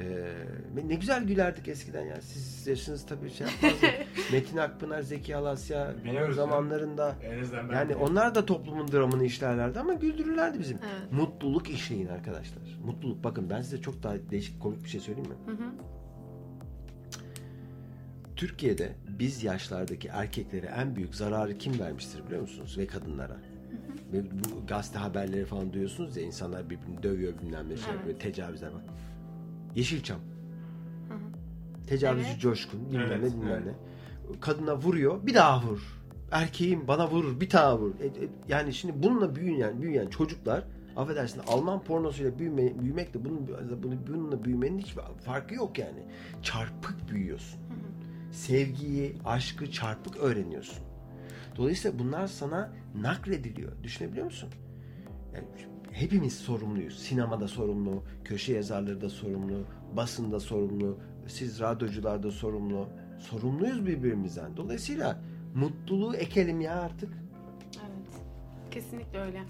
eee, ne güzel gülerdik eskiden ya. Siz yaşınız tabii şey yapmaz. ya. <laughs> Metin Akpınar, Zeki Alasya Biliyoruz o zamanlarında En azından ben yani de- onlar da toplumun dramını işlerlerdi ama güldürürlerdi bizim. Evet. Mutluluk işleyin arkadaşlar. Mutluluk. Bakın ben size çok daha değişik komik bir şey söyleyeyim mi? Hı hı. Türkiye'de biz yaşlardaki erkeklere en büyük zararı kim vermiştir biliyor musunuz? Ve kadınlara. Ve bu gazete haberleri falan duyuyorsunuz ya insanlar birbirini dövüyor bilmem ne şey Evet. yapıyor, tecavüzler var. Yeşilçam. Hı hı. Tecavüzcü Evet. coşkun bilmem Evet, ne bilmem evet. ne. Kadına vuruyor bir daha vur. Erkeğim bana vurur bir daha vur. E, e, yani şimdi bununla büyüyen, büyüyen çocuklar affedersin Alman pornosuyla büyüme, büyümekle bunun, bunu, bununla büyümenin hiçbir farkı yok yani. Çarpık büyüyorsun. Hı hı. Sevgiyi, aşkı çarpık öğreniyorsun. Dolayısıyla bunlar sana naklediliyor. Düşünebiliyor musun? Yani hepimiz sorumluyuz. Sinemada sorumlu, köşe yazarları da sorumlu, basında sorumlu, siz radyocular da sorumlu. Sorumluyuz birbirimizden. Dolayısıyla mutluluğu ekelim ya artık. Evet. Kesinlikle öyle.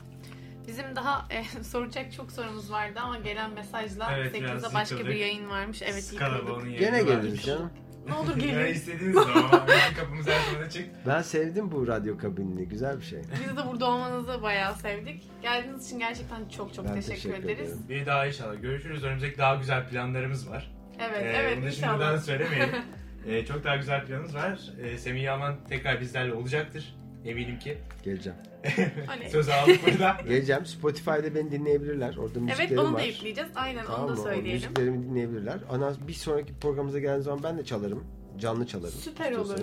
Bizim daha e, <laughs> soracak çok sorumuz vardı ama gelen mesajla Evet, biraz 8'de başka bir yayın varmış. Evet Skala yıkıldık. Gene geliriz canım. Ne olur Ya gelin. istediğiniz zaman bizim kapımız her zaman açık. Ben sevdim bu radyo kabinini. Güzel bir şey. Biz de burada olmanızı bayağı sevdik. Geldiğiniz için gerçekten çok çok Ben teşekkür, teşekkür ederiz. ederim. Bir daha inşallah görüşürüz. Önümüzdeki daha güzel planlarımız var. Evet, Ee, evet bunu inşallah. şimdiden söylemeyelim. <laughs> Ee, çok daha güzel planımız var. Ee, Semih Yaman tekrar bizlerle olacaktır. Eminim ki. Geleceğim. Hani- Söz aldık burada. <laughs> Geleceğim. Spotify'da beni dinleyebilirler. Orada müziklerim Evet onu var. da yükleyeceğiz. Aynen Tamam onu da mı? Söyleyelim. Müziklerimi dinleyebilirler. Ana bir sonraki programımıza geldiği zaman ben de çalarım. Canlı çalarım. Süper olur.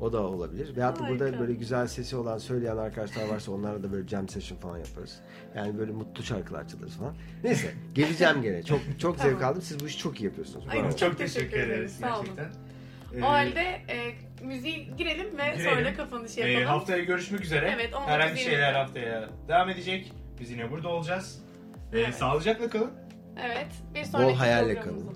O da olabilir. Veyahut da burada böyle güzel sesi olan söyleyen arkadaşlar varsa onlarla da böyle jam session falan yaparız. Yani böyle mutlu şarkılar çalarız falan. Neyse geleceğim gene. Çok çok zevk Tamam. aldım. Siz bu işi çok iyi yapıyorsunuz. Ay, çok çok teşekkür teşekkür ederiz, sağ olun. gerçekten. O halde e, müziği girelim ve Girelim. sonra kapanışı Ee, yapalım. haftaya görüşmek üzere. Evet, 19 Herhangi şeyler yirmide. haftaya devam edecek. Biz yine burada olacağız. Ee, Evet. Sağlıcakla kalın. Evet. Bir sonraki Bol hayalle programımızda- kalın.